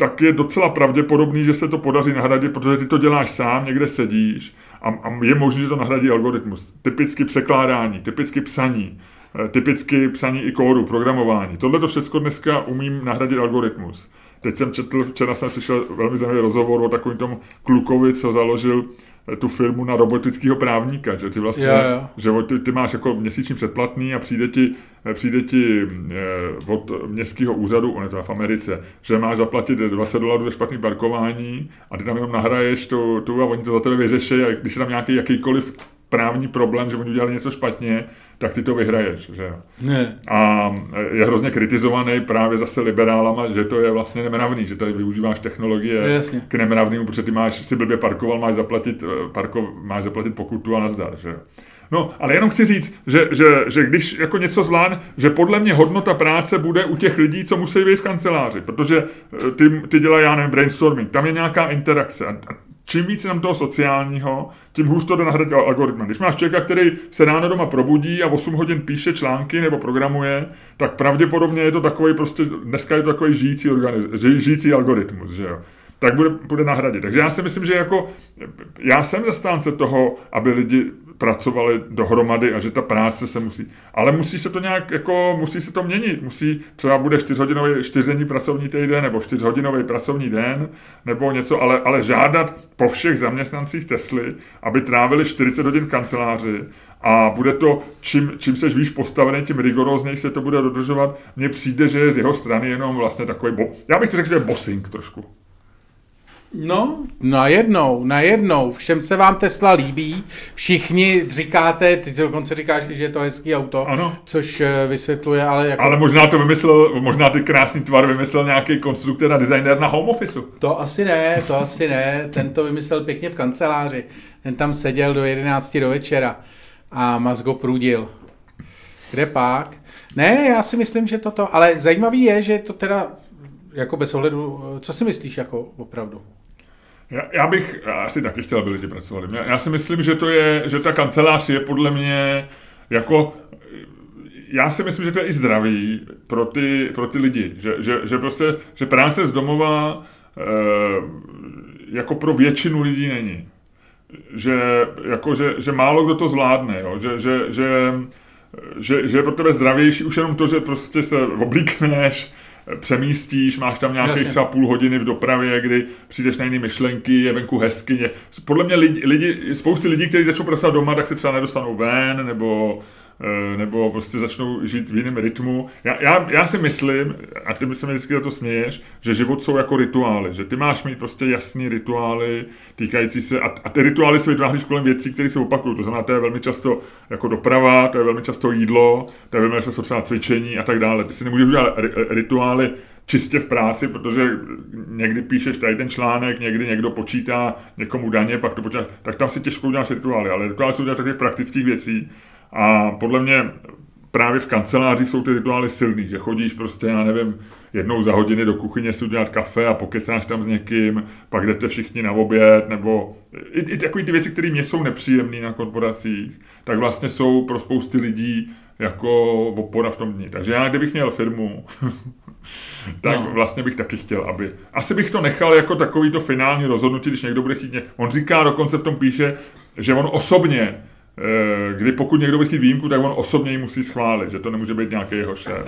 tak je docela pravděpodobný, že se to podaří nahradit, protože ty to děláš sám, někde sedíš a, a je možné, že to nahradí algoritmus. Typicky překládání, typicky psaní, eh, typicky psaní i kódu, programování. Tohle to všechno dneska umím nahradit algoritmus. Teď jsem četl, včera jsem slyšel velmi zajímavý rozhovor o takovým tom klukovi, co založil tu firmu na robotického právníka, že ty vlastně, jo, jo. že ty, ty máš jako měsíční předplatný a přijde ti, přijde ti eh, od městského úřadu, on je to v Americe, že máš zaplatit 20 dolarů za špatný parkování a ty tam jenom nahraješ tu, tu a oni to za tebe vyřeší a když je tam nějaký jakýkoliv právní problém, že oni udělali něco špatně, tak ty to vyhraješ, že.
Ne.
A je hrozně kritizovaný právě zase liberálama, že to je vlastně nemravný, že tady využíváš technologie
Jasně.
k nemravnému, protože ty máš, si blbě parkoval, máš zaplatit, eh, parko, máš zaplatit pokutu a nazdar, že. No, ale jenom chci říct, že, že, že když jako něco zvládne, že podle mě hodnota práce bude u těch lidí, co musí být v kanceláři, protože eh, ty, ty dělají, já nevím, brainstorming, tam je nějaká interakce. A čím víc nám toho sociálního, tím hůř to jde nahradit algoritmem. Když máš člověka, který se ráno doma probudí a 8 hodin píše články nebo programuje, tak pravděpodobně je to takový prostě, dneska je to takový žijící, organiz, žijící algoritmus, že jo tak bude, bude nahradit. Takže já si myslím, že jako já jsem zastánce toho, aby lidi pracovali dohromady a že ta práce se musí. Ale musí se to nějak, jako, musí se to měnit. Musí, třeba bude čtyřhodinový, čtyřdenní pracovní týden nebo čtyřhodinový pracovní den nebo něco, ale, ale žádat po všech zaměstnancích Tesly, aby trávili 40 hodin kanceláři a bude to, čím, čím seš víš postavený, tím rigorózněji se to bude dodržovat. Mně přijde, že je z jeho strany jenom vlastně takový, bo, já bych to řekl, že je bossing trošku.
No, najednou, najednou, všem se vám Tesla líbí, všichni říkáte, ty dokonce říkáš, že je to hezký auto,
ano.
což eh, vysvětluje, ale jako...
Ale možná to vymyslel, možná ty krásný tvar vymyslel nějaký konstruktor a designer na home office.
To asi ne, to asi ne, ten to vymyslel pěkně v kanceláři, ten tam seděl do 11 do večera a Musk go prudil. Kde pak? Ne, já si myslím, že toto, ale zajímavý je, že to teda jako bez ohledu, co si myslíš jako opravdu?
Já, já bych asi taky chtěl, aby lidi pracovali. Já, já si myslím, že to je, že ta kancelář je podle mě jako já si myslím, že to je i zdravý pro ty, pro ty lidi, že, že, že prostě, že práce z domova e, jako pro většinu lidí není. Že, jako, že, že málo kdo to zvládne, jo? Že, že, že, že, že je pro tebe zdravější už jenom to, že prostě se oblíkneš, přemístíš, máš tam nějakých třeba půl hodiny v dopravě, kdy přijdeš na jiné myšlenky, je venku hezky. Podle mě lidi, lidi, spousty lidí, kteří začnou pracovat doma, tak se třeba nedostanou ven, nebo nebo prostě začnou žít v jiném rytmu. Já, já, já si myslím, a ty se mi vždycky za to směješ, že život jsou jako rituály, že ty máš mít prostě jasný rituály týkající se, a, a ty rituály se vytváříš kolem věcí, které se opakují. To znamená, to je velmi často jako doprava, to je velmi často jídlo, to je velmi často třeba cvičení a tak dále. Ty si nemůžeš udělat rituály čistě v práci, protože někdy píšeš tady ten článek, někdy někdo počítá někomu daně, pak to počítáš, tak tam si těžko uděláš rituály, ale rituály jsou udělat takových praktických věcí. A podle mě právě v kancelářích jsou ty rituály silný, že chodíš prostě, já nevím, jednou za hodiny do kuchyně si udělat kafe a pokecáš tam s někým, pak jdete všichni na oběd, nebo i, i takové ty věci, které mě jsou nepříjemné na korporacích, tak vlastně jsou pro spousty lidí jako opora v tom dní. Takže já, kdybych měl firmu, tak no. vlastně bych taky chtěl, aby... Asi bych to nechal jako takový to finální rozhodnutí, když někdo bude chtít... Ně... On říká, dokonce v tom píše, že on osobně kdy pokud někdo bude chtít výjimku, tak on osobně ji musí schválit, že to nemůže být nějaký jeho šéf.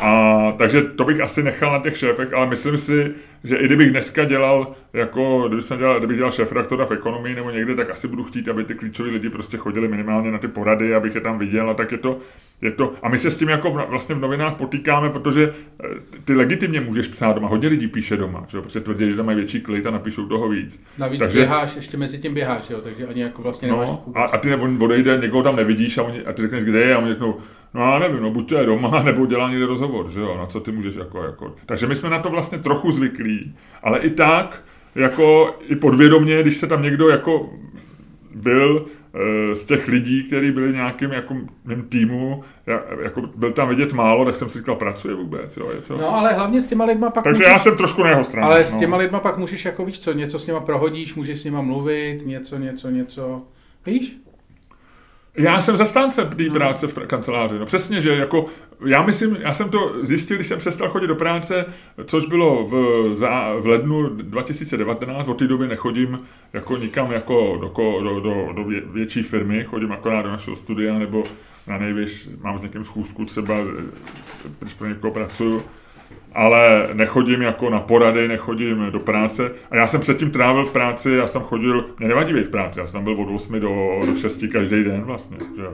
A, takže to bych asi nechal na těch šéfech, ale myslím si, že i kdybych dneska dělal, jako kdybych, dělal, kdybych dělal šéf redaktora v ekonomii nebo někde, tak asi budu chtít, aby ty klíčoví lidi prostě chodili minimálně na ty porady, abych je tam viděl a tak je to, je to. A my se s tím jako vlastně v novinách potýkáme, protože eh, ty legitimně můžeš psát doma, hodně lidí píše doma, že? protože tvrdí, že tam mají větší klid a napíšou toho víc.
Navíc takže, běháš, ještě mezi tím běháš, jo? takže ani jako vlastně nemáš
no, a, a, ty nebo odejde, někoho tam nevidíš a, oni, a ty řekneš, kde je a oni řeknou, no já nevím, no buď to je doma, nebo dělá někde rozhovor, že jo, na co ty můžeš jako, jako. Takže my jsme na to vlastně trochu zvyklí, ale i tak, jako i podvědomě, když se tam někdo jako byl e, z těch lidí, kteří byli nějakým jako mým týmu, jako byl tam vidět málo, tak jsem si říkal, pracuje vůbec, jo, je co?
No ale hlavně s těma lidma pak
Takže můžeš, já jsem trošku na jeho straně.
Ale s no. těma no. lidma pak můžeš jako víš co, něco s nima prohodíš, můžeš s nima mluvit, něco, něco, něco, víš?
Já jsem zastánce té no. práce v kanceláři. No přesně, že jako, já myslím, já jsem to zjistil, když jsem přestal chodit do práce, což bylo v, za, v lednu 2019, od té doby nechodím jako nikam jako do, do, do, do větší firmy, chodím akorát do našeho studia, nebo na nejvíc mám s někým schůzku třeba, když pro někoho pracuju ale nechodím jako na porady, nechodím do práce. A já jsem předtím trávil v práci, já jsem chodil, mě nevadí být v práci, já jsem tam byl od 8 do, do 6 každý den vlastně. Že?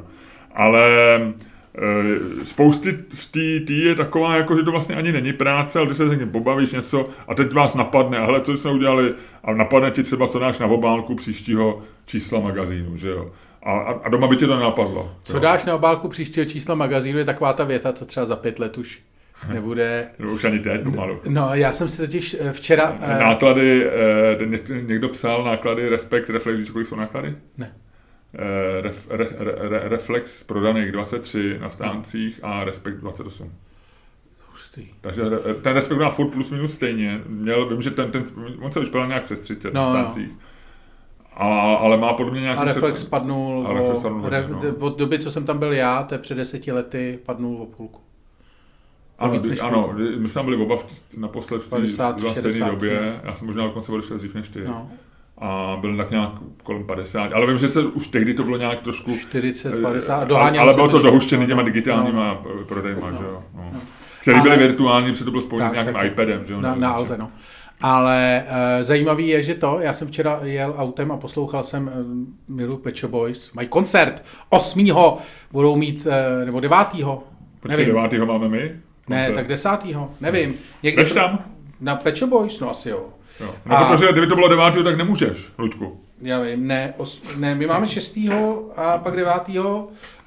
Ale e, spousty z té je taková, jako, že to vlastně ani není práce, ale ty se s někým pobavíš něco a teď vás napadne, a hele, co jsme udělali, a napadne ti třeba, co dáš na obálku příštího čísla magazínu, že jo. A, a, a doma by tě to nenapadlo.
Co
jo.
dáš na obálku příštího čísla magazínu je taková ta věta, co třeba za pět let už nebude.
No, už ani teď pomalu.
No, já jsem si totiž eh, včera... eh,
Náklady, eh, ně- někdo psal náklady, Respekt, Reflex, víš, kolik jsou náklady?
Ne.
Ref, re, re, re, reflex prodaných 23 na stáncích a Respekt 28.
hustý.
Takže ten Respekt má furt plus minus stejně. Měl, vím, že ten, ten on se vyšpěl nějak přes 30
No,
na
no.
stáncích. A, ale má podle mě nějaký...
A Reflex
před-
padnul,
A Reflex
o,
padnul hodně,
re,
no.
d- od doby, co jsem tam byl já, to je před deseti lety, padnul o půlku.
Ano,
víc než
ano, my jsme byli oba naposled v té
50,
dva stejné
60,
době. Já jsem možná dokonce odešel dřív než ty.
No,
A byl tak nějak kolem 50. Ale vím, že se už tehdy to bylo nějak trošku...
40,
Eh,
50,
ale,
doháněl
ale bylo to
někde.
dohuštěný těma
No,
digitálníma
no.
prodejma,
No,
že jo. No.
no.
Který byly
Ale-
virtuální, protože to bylo spojené s nějakým
tak.
iPadem, že jo.
Na,
nebo
na. Alze, no. Ale uh, zajímavý je, že to, já jsem včera jel autem a poslouchal jsem Milu Pet Shop Boys. Mají koncert 8. budou mít, uh, nebo 9.
Počkej,
nevím.
devátýho máme my?
Ne, tak 10. Nevím. Někdy
Jdeš tam?
Na Pet Shop Boys, no asi jo.
Jo. No,
A-
protože kdyby to bylo devátýho, tak nemůžeš, Luďku.
Já vím, ne, os, ne, my máme 6. a pak 9.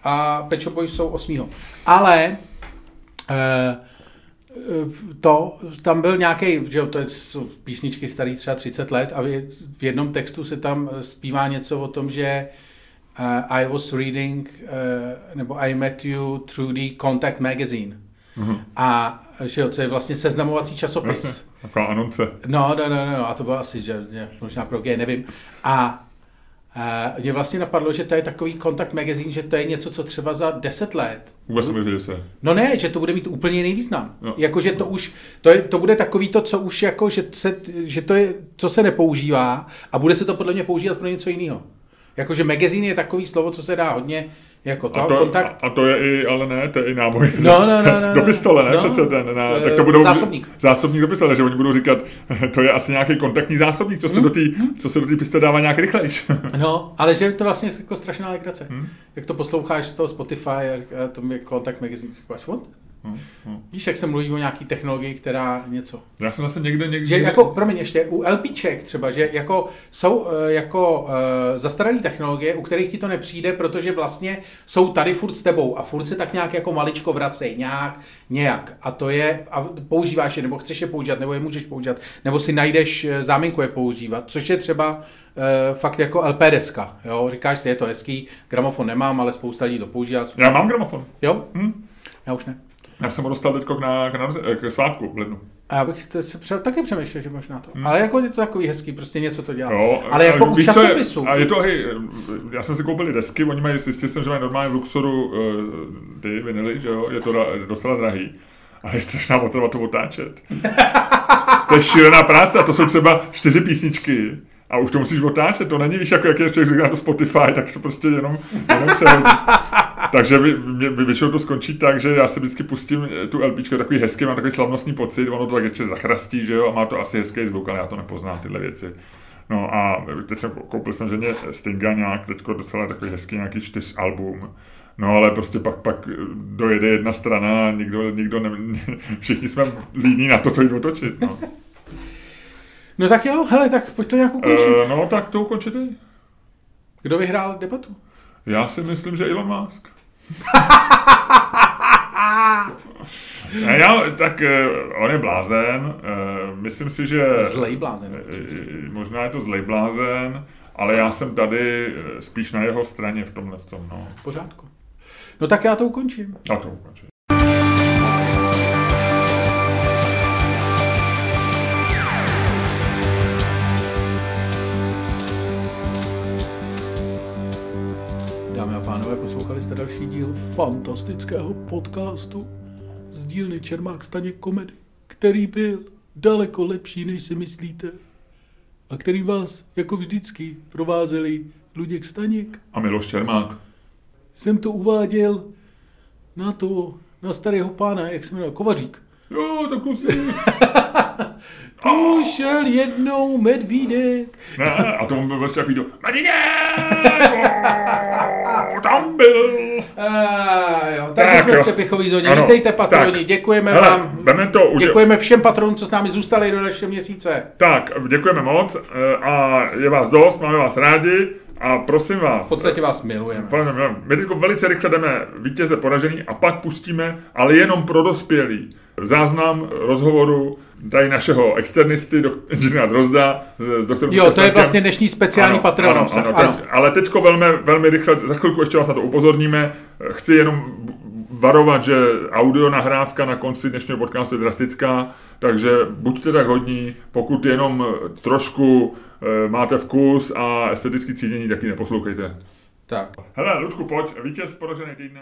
a Pet Shop Boys jsou 8. Ale eh, to, tam byl nějaký, že jo, to jsou písničky starý třeba 30 let a v v jednom textu se tam eh, zpívá něco o tom, že uh, I was reading, uh, nebo I met you through the Contact magazine.
Mhm.
A že jo, to je vlastně seznamovací časopis.
Taková anonce.
No, no, no, no, a to bylo asi, že že možná pro G, nevím. A uh, mě vlastně napadlo, že to je takový kontakt magazín, že to je něco, co třeba za 10 let.
Vůbec jsem že se.
No ne, že to bude mít úplně jiný význam.
No.
Jakože to už, to, je, to bude takový to, co už jako, že, se, že to je, co se nepoužívá a bude se to podle mě používat pro něco jiného. Jakože magazín je takový slovo, co se dá hodně jako to,
A to,
kontakt.
a, to je i, ale ne, to je i náboj.
No, no, no, no,
do
no.
pistole, ne?
No.
Přece ten, na,
Eh,
tak to budou...
zásobník.
Zásobník do pistole, že oni budou říkat, to je asi nějaký kontaktní zásobník, co se
Hmm,
do té co se do té pistole dává nějak rychlejš.
No, ale že je to vlastně jako strašná legrace.
Hmm.
Jak to posloucháš z toho Spotify a to je kontakt magazín, říkáš, what?
Hm, hm.
Víš, jak se mluví o nějaký technologii, která něco.
Já jsem zase někde, někde...
Že jako, promiň, ještě u LPček třeba, že jako jsou eh, jako uh, zastaralé technologie, u kterých ti to nepřijde, protože vlastně jsou tady furt s tebou a furt se tak nějak jako maličko vracej, nějak, nějak. A to je, a používáš je, nebo chceš je používat, nebo je můžeš používat, nebo si najdeš eh, záminku je používat, což je třeba uh, fakt jako LP deska, jo, říkáš si, je to hezký, gramofon nemám, ale spousta lidí to používá.
Já mám gramofon.
Jo?
Hm?
Já už ne.
Já jsem ho dostal teď k, na, k, narze- k svátku v lednu.
A já bych se pře- taky přemýšlel, že možná to. Hmm. Ale jako je to takový hezký, prostě něco to dělá.
Jo,
Ale jako u
co je-
časopisu.
A je to, hej, já jsem si koupil desky, oni mají, zjistil jsem, že mají normálně v Luxoru uh, ty vinily, že jo, je to docela drahý. A je strašná potreba to otáčet. to je šílená práce a to jsou třeba čtyři písničky. A už to musíš otáčet, to není, víš, jako jak je člověk na to Spotify, tak to prostě jenom, jenom přehodí. Takže vy, mě, vy, většinou to skončí tak, že já si vždycky pustím eh, tu LPčko, takový hezký, mám takový slavnostní pocit, ono to tak ještě zachrastí, že jo, a má to asi hezký zvuk, ale já to nepoznám, tyhle věci. No a teď jsem koupil jsem ženě Stinga nějak, teďko docela takový hezký nějaký čtyř album. No ale prostě pak, pak dojede jedna strana a nikdo, nikdo ne, všichni jsme líní na to, to jít otočit. No.
No tak jo, hele, tak pojď to nějak ukončit.
E, no tak to ukončit.
Kdo vyhrál debatu?
Já si myslím, že Elon Musk. Já, tak eh, on je blázen, eh, myslím si, že
Zlej blázen.
možná je to zlej blázen, ale já jsem tady spíš na jeho straně v tomhle tom, no.
V pořádku. No tak já to ukončím.
A to ukončit.
Poslouchali jste další díl fantastického podcastu z dílny Čermák Staněk komedy, který byl daleko lepší, než si myslíte. A který vás, jako vždycky, provázeli Luděk Staněk.
A Miloš Čermák.
Jsem to uváděl na to, na starého pána, jak se jmenoval, Kovařík.
Jo, tak si...
Tu šel jednou medvídek.
Ne, a to byl vlastně takový do... Marine! Tam byl!
A jo, takže
Tak
jsme
jo.
v přepichový zóně.
Ano,
Vítejte patroni,
tak.
děkujeme
Hele,
vám.
to,
Děkujeme všem patronům, co s námi zůstali do dalšího měsíce.
Tak, děkujeme moc eh, a je vás dost, máme vás rádi A prosím vás.
V podstatě vás milujeme.
My teď velice rychle jdeme vítěze poražený a pak pustíme, ale jenom pro dospělí, záznam rozhovoru tady našeho externisty, do, inženýra Drozda, s, s doktorem
Jo, to je vlastně dnešní speciální ano, Patreon ano,
ano, ano. Teď, ale teďko velmi, velmi rychle, za chvilku ještě vás na to upozorníme. Chci jenom varovat, že audio nahrávka na konci dnešního podcastu je drastická, takže buďte tak hodní, pokud jenom trošku e, máte vkus a estetický cítění, taky neposlouchejte.
Tak.
Hele, Lučku, pojď, vítěz porožený týdne